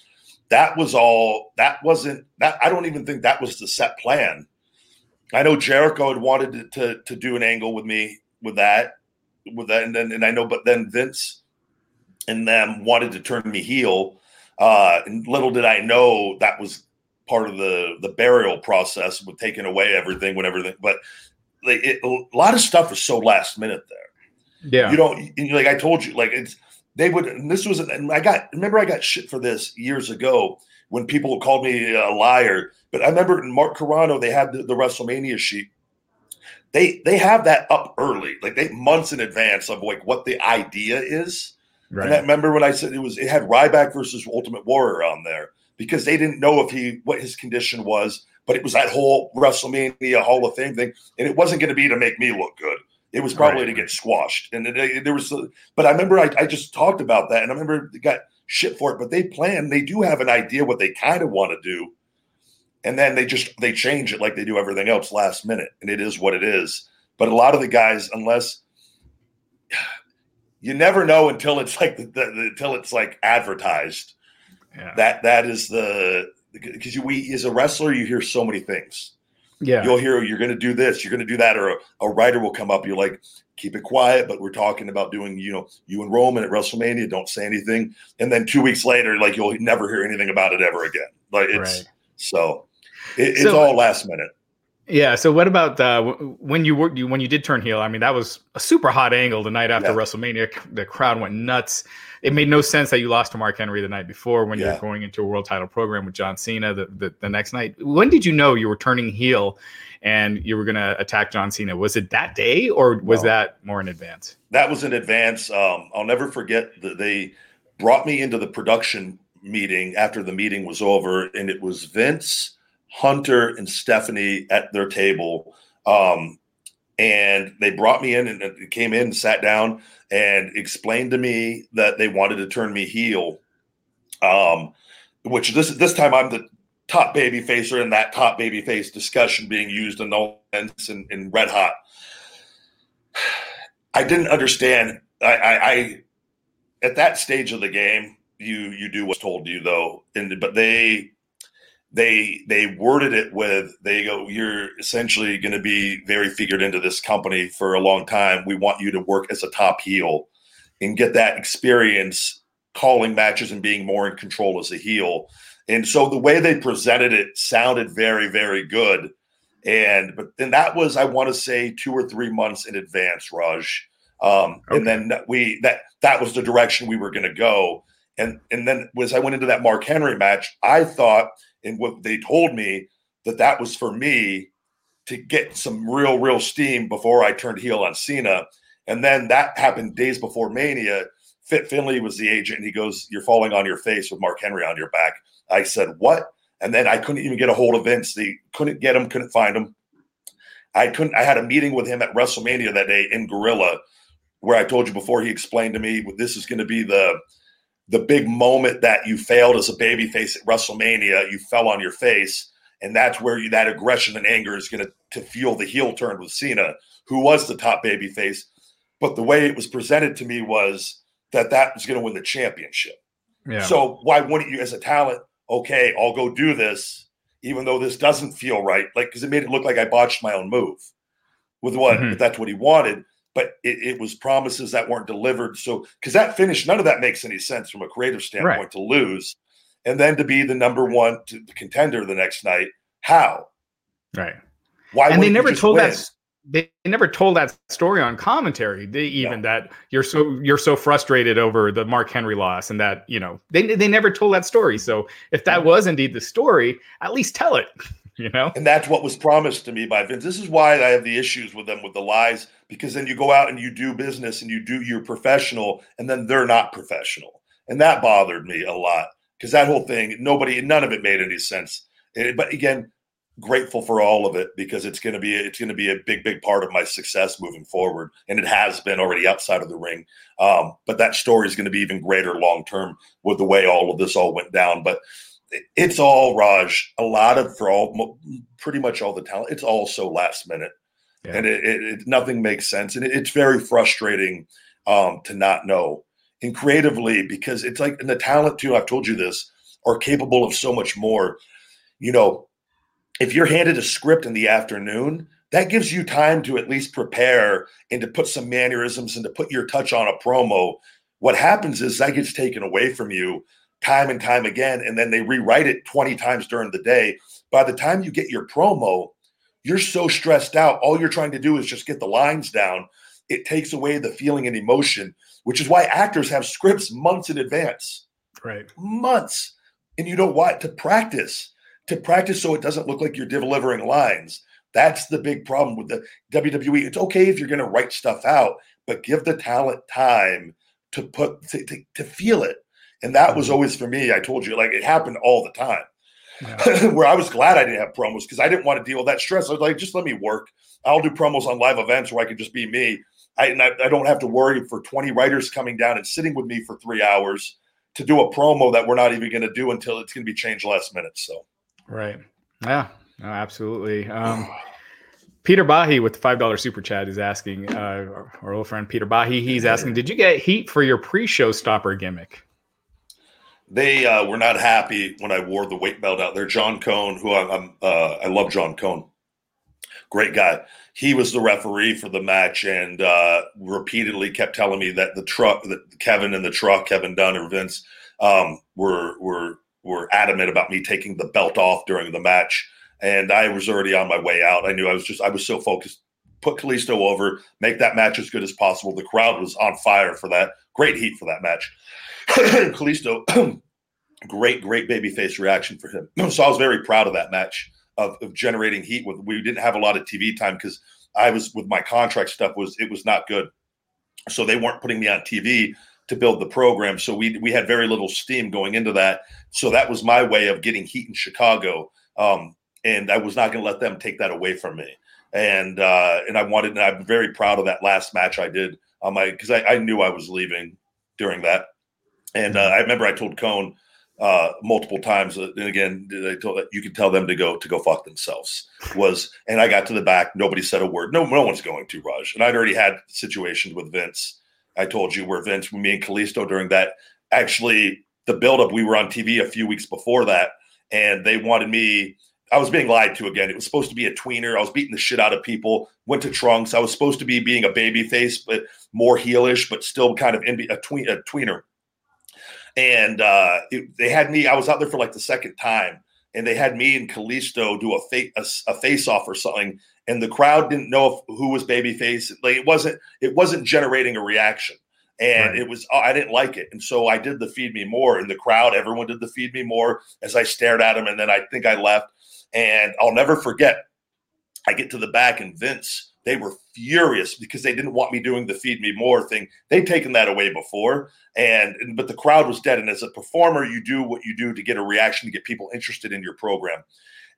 that was all. That wasn't that. I don't even think that was the set plan. I know Jericho had wanted to, to, to do an angle with me with that, with that, and then and I know, but then Vince and them wanted to turn me heel. Uh, and little did I know that was part of the the burial process with taking away everything when everything. But like it, a lot of stuff is so last minute there. Yeah, you don't like I told you like it's they would. And this was and I got remember I got shit for this years ago when people called me a liar. But I remember in Mark Carrano they had the, the WrestleMania sheet. They they have that up early, like they months in advance of like what the idea is. Right. And I remember when I said it was it had Ryback versus Ultimate Warrior on there because they didn't know if he what his condition was but it was that whole WrestleMania Hall of Fame thing, and it wasn't going to be to make me look good. It was probably right. to get squashed. And it, there was, but I remember I, I, just talked about that, and I remember they got shit for it. But they plan, they do have an idea what they kind of want to do, and then they just they change it like they do everything else last minute, and it is what it is. But a lot of the guys, unless you never know until it's like the, the, the until it's like advertised. Yeah. That that is the because you we as a wrestler you hear so many things. Yeah, you'll hear you're going to do this, you're going to do that, or a, a, writer will come up. You're like, keep it quiet, but we're talking about doing you know you and Roman at WrestleMania. Don't say anything, and then two weeks later, like you'll never hear anything about it ever again. Like it's right. so it, it's so, all last minute. Yeah. So what about uh, when you were when you did turn heel? I mean, that was a super hot angle the night after yeah. WrestleMania. The crowd went nuts it made no sense that you lost to Mark Henry the night before when yeah. you're going into a world title program with John Cena the, the, the next night. When did you know you were turning heel and you were going to attack John Cena? Was it that day or was no. that more in advance? That was in advance. Um, I'll never forget that they brought me into the production meeting after the meeting was over, and it was Vince, Hunter and Stephanie at their table. Um, and they brought me in and came in and sat down and explained to me that they wanted to turn me heel. Um, which this this time I'm the top baby facer in that top baby face discussion being used in No Sense and, and Red Hot. I didn't understand. I, I, I at that stage of the game, you you do what's told you though, and but they they they worded it with they go you're essentially going to be very figured into this company for a long time. We want you to work as a top heel and get that experience calling matches and being more in control as a heel. And so the way they presented it sounded very very good. And but then that was i want to say two or three months in advance raj. Um, okay. and then we that that was the direction we were going to go. And and then as i went into that mark henry match i thought and what they told me that that was for me to get some real, real steam before I turned heel on Cena. And then that happened days before Mania. Fit Finlay was the agent, and he goes, You're falling on your face with Mark Henry on your back. I said, What? And then I couldn't even get a hold of Vince. They couldn't get him, couldn't find him. I couldn't, I had a meeting with him at WrestleMania that day in Gorilla, where I told you before he explained to me this is going to be the the big moment that you failed as a babyface at WrestleMania, you fell on your face, and that's where you that aggression and anger is going to to fuel the heel turn with Cena, who was the top babyface. But the way it was presented to me was that that was going to win the championship. Yeah. So why wouldn't you, as a talent, okay, I'll go do this, even though this doesn't feel right, like because it made it look like I botched my own move with what mm-hmm. that's what he wanted but it, it, was promises that weren't delivered. So, because that finish, none of that makes any sense from a creative standpoint right. to lose, and then to be the number one to the contender the next night. How? Right. Why? And they never told win? that. They never told that story on commentary. They even that you're so you're so frustrated over the Mark Henry loss, and that you know they they never told that story. So if that mm. was indeed the story, at least tell it. You know? And that's what was promised to me by vince. This is why i have the issues with them with the lies because then you go out and you do business and you do you're professional and then they're not professional. And that bothered me a lot because that whole thing nobody none of it made any sense. It, eh, but again grateful for all of it because it's going to be it's going to be a big big part of my success moving forward and it has been already outside of the ring. Um, but that story is going to be even greater long term with the way all of this all went down. But it's all Raj. A lot of for all, pretty much all the talent. It's all so last minute, yeah. and it, it, it, nothing makes sense, and it, it's very frustrating um, to not know. And creatively, because it's like, and the talent too. I've told you this are capable of so much more. You know, if you're handed a script in the afternoon, that gives you time to at least prepare and to put some mannerisms and to put your touch on a promo. What happens is that gets taken away from you time and time again, and then they rewrite it 20 times during the day. By the time you get your promo, you're so stressed out. All you're trying to do is just get the lines down. It takes away the feeling and emotion, which is why actors have scripts months in advance. Right. Months. And you know what? To practice, to practice so it doesn't look like you're delivering lines. That's the big problem with the WWE. It's okay if you're going to write stuff out, but give the talent time to put to, to, to feel it and that was always for me. I told you, like it happened all the time. Yeah. Where I was glad I didn't have promos because I didn't want to deal with that stress. I was like, just let me work. I'll do promos on live events where I can just be me. I, and I, I don't have to worry for 20 writers coming down and sitting with me for three hours to do a promo that we're not even going to do until it's going to be changed last minute. So, right. Yeah, no, absolutely. Um, Peter Bahi with the five dollar super chat is asking uh, our old friend Peter Bahi. He's asking, did you get heat for your pre-show stopper gimmick? They uh, were not happy when I wore the weight belt out there. John Cone, who I'm, I'm uh, I love John Cone, great guy. He was the referee for the match and uh, repeatedly kept telling me that the truck, that Kevin and the truck, Kevin Dunn or Vince, um, were were were adamant about me taking the belt off during the match. And I was already on my way out. I knew I was just I was so focused. Put Kalisto over, make that match as good as possible. The crowd was on fire for that. Great heat for that match. Kalisto, great, great babyface reaction for him. So I was very proud of that match of, of generating heat. With we didn't have a lot of TV time because I was with my contract stuff was it was not good. So they weren't putting me on TV to build the program. So we we had very little steam going into that. So that was my way of getting heat in Chicago. Um, and I was not going to let them take that away from me. And uh, and I wanted, and I'm very proud of that last match I did on my because I, I knew I was leaving during that, and uh, I remember I told Cone uh, multiple times. Uh, and again, they told you could tell them to go to go fuck themselves. Was and I got to the back. Nobody said a word. No, no one's going to Raj. And I'd already had situations with Vince. I told you where Vince, me and Kalisto during that. Actually, the buildup, we were on TV a few weeks before that, and they wanted me. I was being lied to again. It was supposed to be a tweener. I was beating the shit out of people. Went to trunks. I was supposed to be being a baby face, but more heelish, but still kind of in, a, tween, a tweener and uh, it, they had me. I was out there for like the second time, and they had me and Kalisto do a, fa- a, a face off or something, and the crowd didn't know if, who was babyface. Like it wasn't it wasn't generating a reaction, and right. it was oh, I didn't like it, and so I did the feed me more in the crowd. Everyone did the feed me more as I stared at him, and then I think I left, and I'll never forget. I get to the back, and Vince they were furious because they didn't want me doing the feed me more thing. They'd taken that away before, and, but the crowd was dead. And as a performer, you do what you do to get a reaction to get people interested in your program.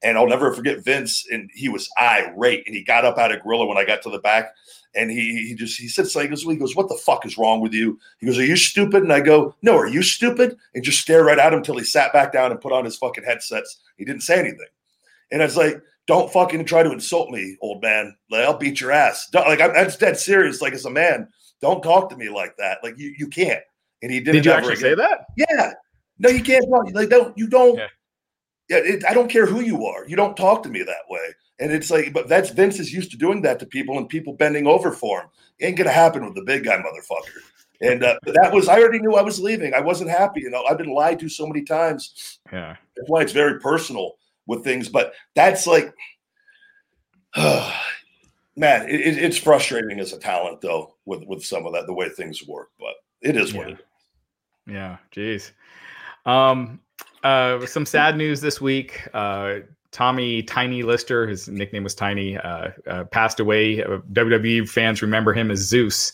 And I'll never forget Vince, and he was irate, and he got up out of Gorilla when I got to the back, and he he just he said something. He goes, he goes, "What the fuck is wrong with you?" He goes, "Are you stupid?" And I go, "No, are you stupid?" And just stare right at him until he sat back down and put on his fucking headsets. He didn't say anything, and I was like, don't fucking try to insult me, old man. Like I'll beat your ass. Don't, like I'm that's dead serious. Like as a man, don't talk to me like that. Like you you can't. And he didn't. Did you actually again. say that? Yeah. No, you can't. Like don't you don't. Yeah. yeah it, I don't care who you are. You don't talk to me that way. And it's like, but that's Vince is used to doing that to people and people bending over for him. ain't gonna happen with the big guy, motherfucker. And uh, that was I already knew I was leaving. I wasn't happy. You know, I've been lied to so many times. Yeah. That's why it's very personal with things. But that's like, man, it, it's frustrating as a talent though with with some of that the way things work. But it is what yeah. it is. Yeah, geez. Um, uh, some sad news this week. Uh, Tommy Tiny Lister, his nickname was Tiny, uh, uh, passed away. Uh, WWE fans remember him as Zeus.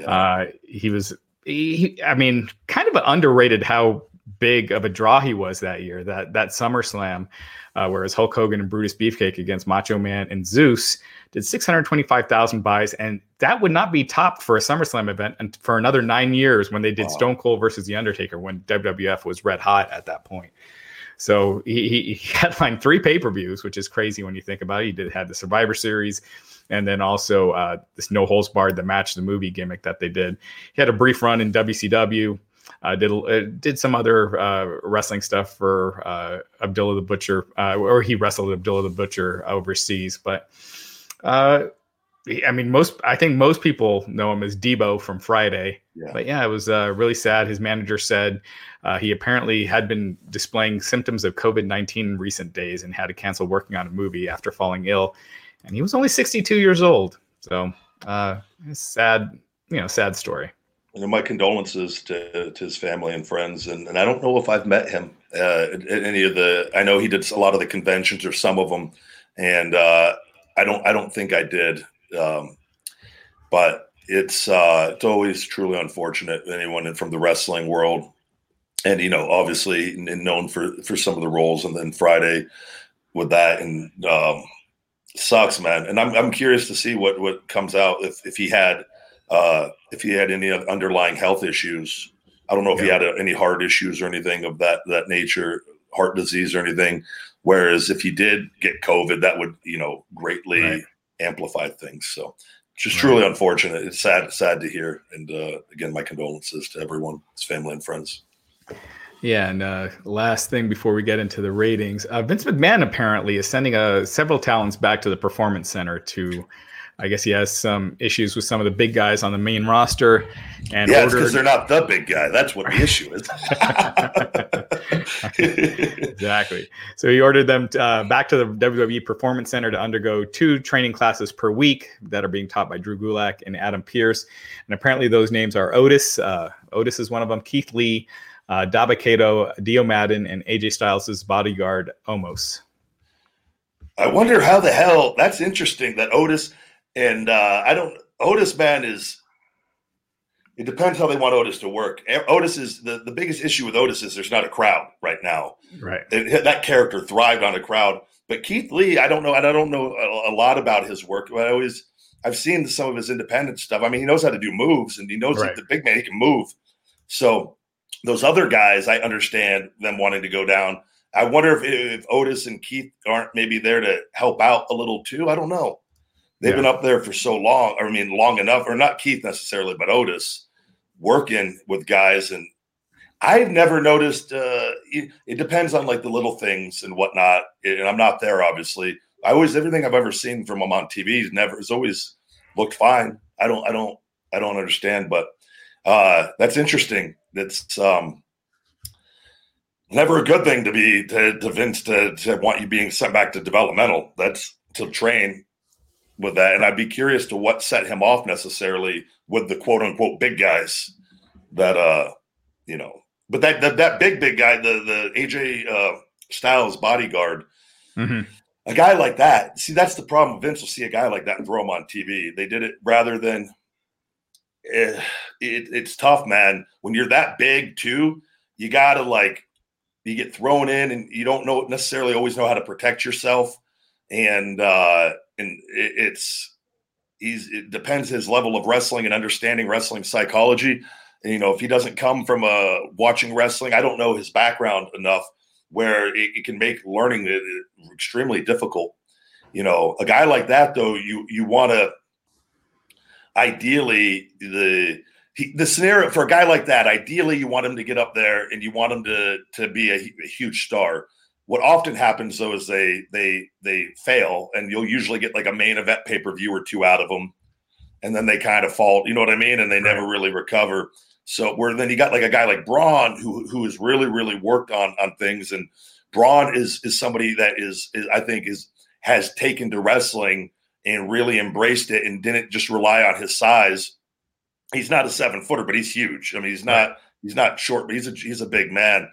Yeah. Uh, he was, he, I mean, kind of underrated how big of a draw he was that year. That that SummerSlam uh, whereas Hulk Hogan and Brutus Beefcake against Macho Man and Zeus did 625,000 buys, and that would not be topped for a SummerSlam event and for another nine years when they did wow. Stone Cold versus The Undertaker when WWF was red hot at that point. So he, he headlined three pay per views, which is crazy when you think about it. He did had the Survivor Series, and then also uh, this No Holds Barred, the match, the movie gimmick that they did. He had a brief run in WCW. Uh, did uh, did some other uh, wrestling stuff for uh, Abdullah the Butcher, uh, or he wrestled Abdullah the Butcher overseas. But uh, I mean, most I think most people know him as Deebo from Friday. Yeah. But yeah, it was really sad. His manager said he apparently had been displaying symptoms of COVID nineteen in recent days and had to cancel working on a movie after falling ill. And he was only sixty two years old. So sad, you know, sad story you know, my condolences to, to his family and friends. And, and I don't know if I've met him uh, at any of the. I know he did a lot of the conventions or some of them, and uh, I don't. I don't think I did. Um, but it's uh, it's always truly unfortunate. Anyone from the wrestling world, and you know, obviously known for for some of the roles, and then Friday with that, and um, sucks, man. And I'm I'm curious to see what what comes out if if he had uh, if he had any underlying health issues. I don't know if yeah. he had a, any heart issues or anything of that that nature, heart disease or anything. Whereas if he did get COVID, that would you know greatly right. amplify things. So just right. truly unfortunate. It's sad sad to hear. And uh, again, my condolences to everyone, his family and friends. Yeah, and uh, last thing before we get into the ratings, uh, Vince McMahon apparently is sending uh, several talents back to the Performance Center to I guess he has some issues with some of the big guys on the main roster. And yeah, because they're not the big guy. That's what the issue is. exactly. So he ordered them to, uh, back to the WWE Performance Center to undergo two training classes per week that are being taught by Drew Gulak and Adam Pearce. And apparently, those names are Otis. Uh, Otis is one of them. Keith Lee, uh, Dabba-Kato, Dio Maddin, and AJ Styles' bodyguard Omos. I wonder how the hell that's interesting that Otis and uh, I don't. Otis man is. It depends how they want Otis to work. Otis is the, the biggest issue with Otis is there's not a crowd right now. Right. It, that character thrived on a crowd, But Keith Lee, I don't know, and I don't know a, a lot about his work. But I always I've seen some of his independent stuff. I mean, he knows how to do moves, and he knows right. that the big man he can move. So those other guys, I understand them wanting to go down. I wonder if, if Otis and Keith aren't maybe there to help out a little too. I don't know. They've yeah. been up there for so long. or I mean, long enough, or not Keith necessarily, but Otis working with guys. And I've never noticed. Uh, it, it depends on like the little things and whatnot. And I'm not there, obviously. I always everything I've ever seen from him on TV is never has always looked fine. I don't, I don't, I don't understand, but uh, that's interesting. That's um, never a good thing to be to, to Vince to, to want you being sent back to developmental. That's to train with that. And I'd be curious to what set him off necessarily with the quote unquote big guys that uh you know but that that, that big big guy, the the AJ uh Styles bodyguard, mm-hmm. a guy like that. See, that's the problem. Vince will see a guy like that and throw him on TV. They did it rather than it, eh, it, it's tough, man. When you're that big too, you gotta like you get thrown in and you don't know necessarily always know how to protect yourself. And uh and it, it's he's it depends his level of wrestling and understanding wrestling psychology. And, you know, if he doesn't come from uh watching wrestling, I don't know his background enough where it, it can make learning extremely difficult. You know, a guy like that though, you you want to ideally the he, the scenario for a guy like that, ideally you want him to get up there and you want him to to be a, a huge star. What often happens though is they they they fail, and you'll usually get like a main event pay per view or two out of them, and then they kind of fall. You know what I mean? And they never really recover. So where then you got like a guy like Braun who who has really really worked on on things, and Braun is is somebody that is, is I think is has taken to wrestling and really embraced it and didn't just rely on his size. He's not a seven footer, but he's huge. I mean, he's not he's not short, but he's a he's a big man.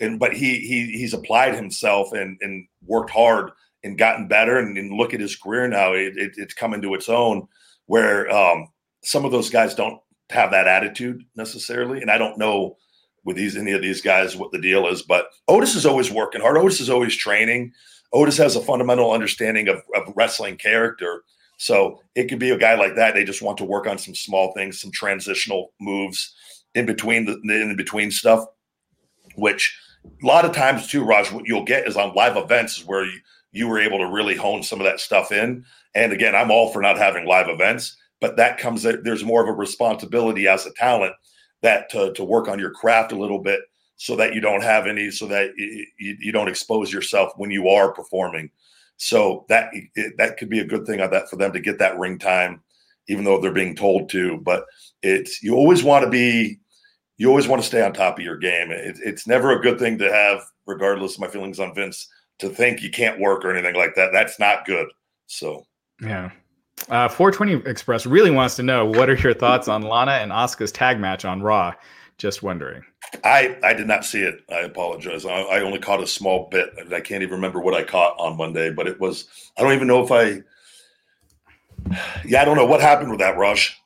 And but he he he's applied himself and and worked hard and gotten better. And, and look at his career now; it, it, it's coming to its own. Where um, some of those guys don't have that attitude necessarily, and I don't know with these any of these guys what the deal is. But Otis is always working hard. Otis is always training. Otis has a fundamental understanding of, of wrestling character. So it could be a guy like that. They just want to work on some small things, some transitional moves in between the in between stuff, which a lot of times too, Raj, what you'll get is on live events is where you, you were able to really hone some of that stuff in. And again, I'm all for not having live events, but that comes there's more of a responsibility as a talent that to, to work on your craft a little bit so that you don't have any, so that you, you don't expose yourself when you are performing. So that it, that could be a good thing on that for them to get that ring time, even though they're being told to. But it's you always want to be, you always want to stay on top of your game. It, it's never a good thing to have, regardless of my feelings on Vince, to think you can't work or anything like that. That's not good. So yeah. Uh, 420 Express really wants to know what are your thoughts on Lana and Asuka's tag match on Raw? Just wondering. I I did not see it. I apologize. I, I, only caught a small bit. I can't even remember what I caught on Monday, but it was. I don't even know if I. Yeah, I don't know what happened with that Raj.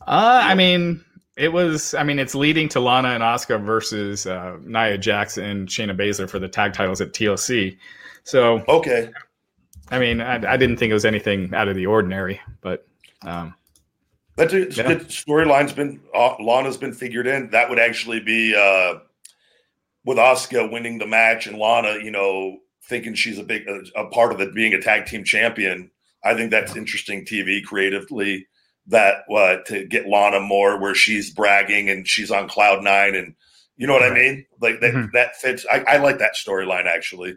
Uh, I mean, it was. I mean, it's leading to Lana and Asuka versus uh, Nia Jax and Shayna Baszler for the tag titles at TLC. So okay. I mean, I, I didn't think it was anything out of the ordinary, but um, that's a yeah. storyline's been uh, Lana's been figured in. That would actually be uh, with Asuka winning the match and Lana, you know, thinking she's a big a, a part of it being a tag team champion. I think that's interesting TV creatively. That uh, to get Lana more where she's bragging and she's on cloud nine and you know what I mean? Like that mm-hmm. that fits. I, I like that storyline actually.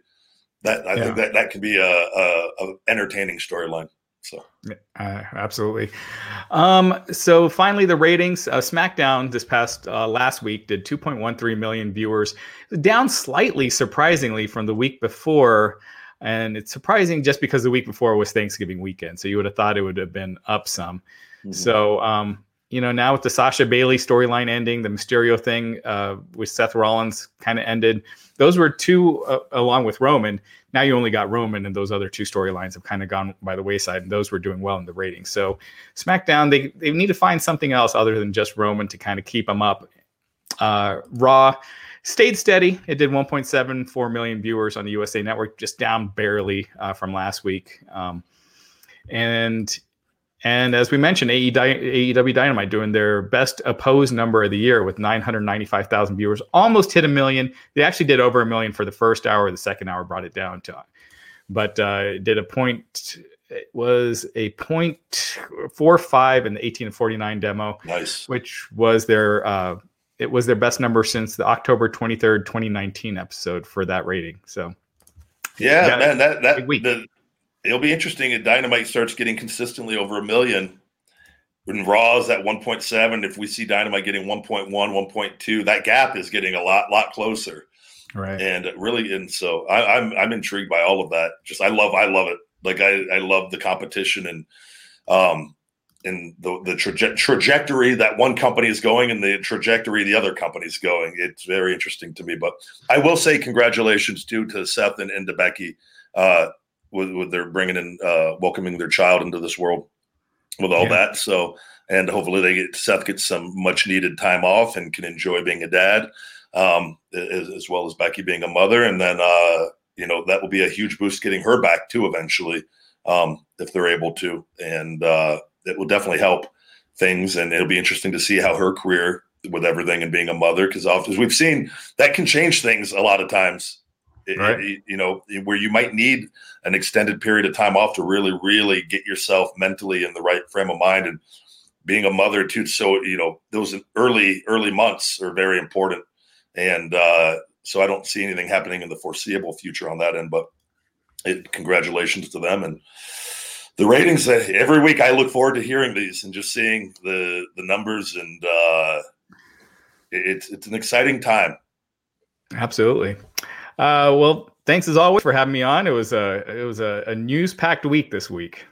That I yeah. think that that could be a, a, a entertaining storyline. So uh, absolutely. Um, so finally, the ratings. Uh, SmackDown this past uh, last week did 2.13 million viewers, down slightly, surprisingly, from the week before. And it's surprising just because the week before was Thanksgiving weekend, so you would have thought it would have been up some. Mm-hmm. So um, you know, now with the Sasha Bayley storyline ending, the Mysterio thing uh, with Seth Rollins kind of ended. Those were two, uh, along with Roman. Now you only got Roman, and those other two storylines have kind of gone by the wayside, and those were doing well in the ratings. So SmackDown, they they need to find something else other than just Roman to kind of keep them up. Uh, Raw stayed steady. It did 1.74 million viewers on the USA Network, just down barely uh, from last week. Um, and and as we mentioned, AEW Dynamite doing their best opposed number of the year with 995,000 viewers, almost hit a million. They actually did over a million for the first hour. The second hour brought it down to, but uh, did a point. It was a point four five in the 18 to 49 demo. Nice, which was their uh, it was their best number since the October 23rd, 2019 episode for that rating. So, yeah, man, that that the, it'll be interesting if Dynamite starts getting consistently over a million. When Raw is at 1.7, if we see Dynamite getting 1.1, 1.2, that gap is getting a lot, lot closer. Right. And really, and so I, I'm I'm intrigued by all of that. Just I love I love it. Like I I love the competition and um and the the traje- trajectory that one company is going and the trajectory the other company is going. It's very interesting to me. But I will say congratulations too to Seth and, and to Becky. Uh, with, with their bringing in uh, welcoming their child into this world with all yeah. that. So and hopefully they get Seth gets some much needed time off and can enjoy being a dad, um, as, as, well as Becky being a mother. And then uh, you know that will be a huge boost getting her back too eventually um, if they're able to, and uh, it will definitely help things. And it'll be interesting to see how her career with everything and being a mother because often as we've seen that can change things a lot of times right. it, you know, where you might need an extended period of time off to really, really get yourself mentally in the right frame of mind. And being a mother too, so you know, those early, early months are very important. And uh, so I don't see anything happening in the foreseeable future on that end. But it, congratulations to them and the ratings. Every week I look forward to hearing these and just seeing the the numbers and. Uh, it's it's an exciting time. Absolutely. Uh, well, thanks as always for having me on. It was a it was a, a news packed week this week.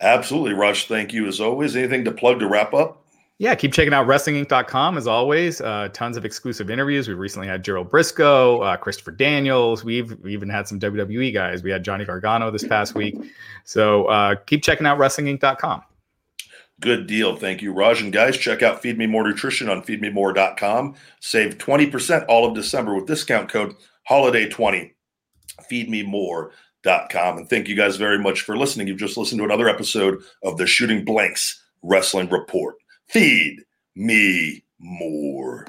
Absolutely, Raj. Thank you as always. Anything to plug to wrap up? Yeah, keep checking out WrestlingInc.com as always. Uh, tons of exclusive interviews. We recently had Gerald Brisco, uh, Christopher Daniels. We've we even had some WWE guys. We had Johnny Gargano this past week. So uh, keep checking out WrestlingInc.com. Good deal. Thank you, Raj. And guys, check out Feed Me More Nutrition on feedmemore.com. Save 20% all of December with discount code holiday 20 feedmemore.com and thank you guys very much for listening. You've just listened to another episode of the shooting blanks wrestling report. Feed me more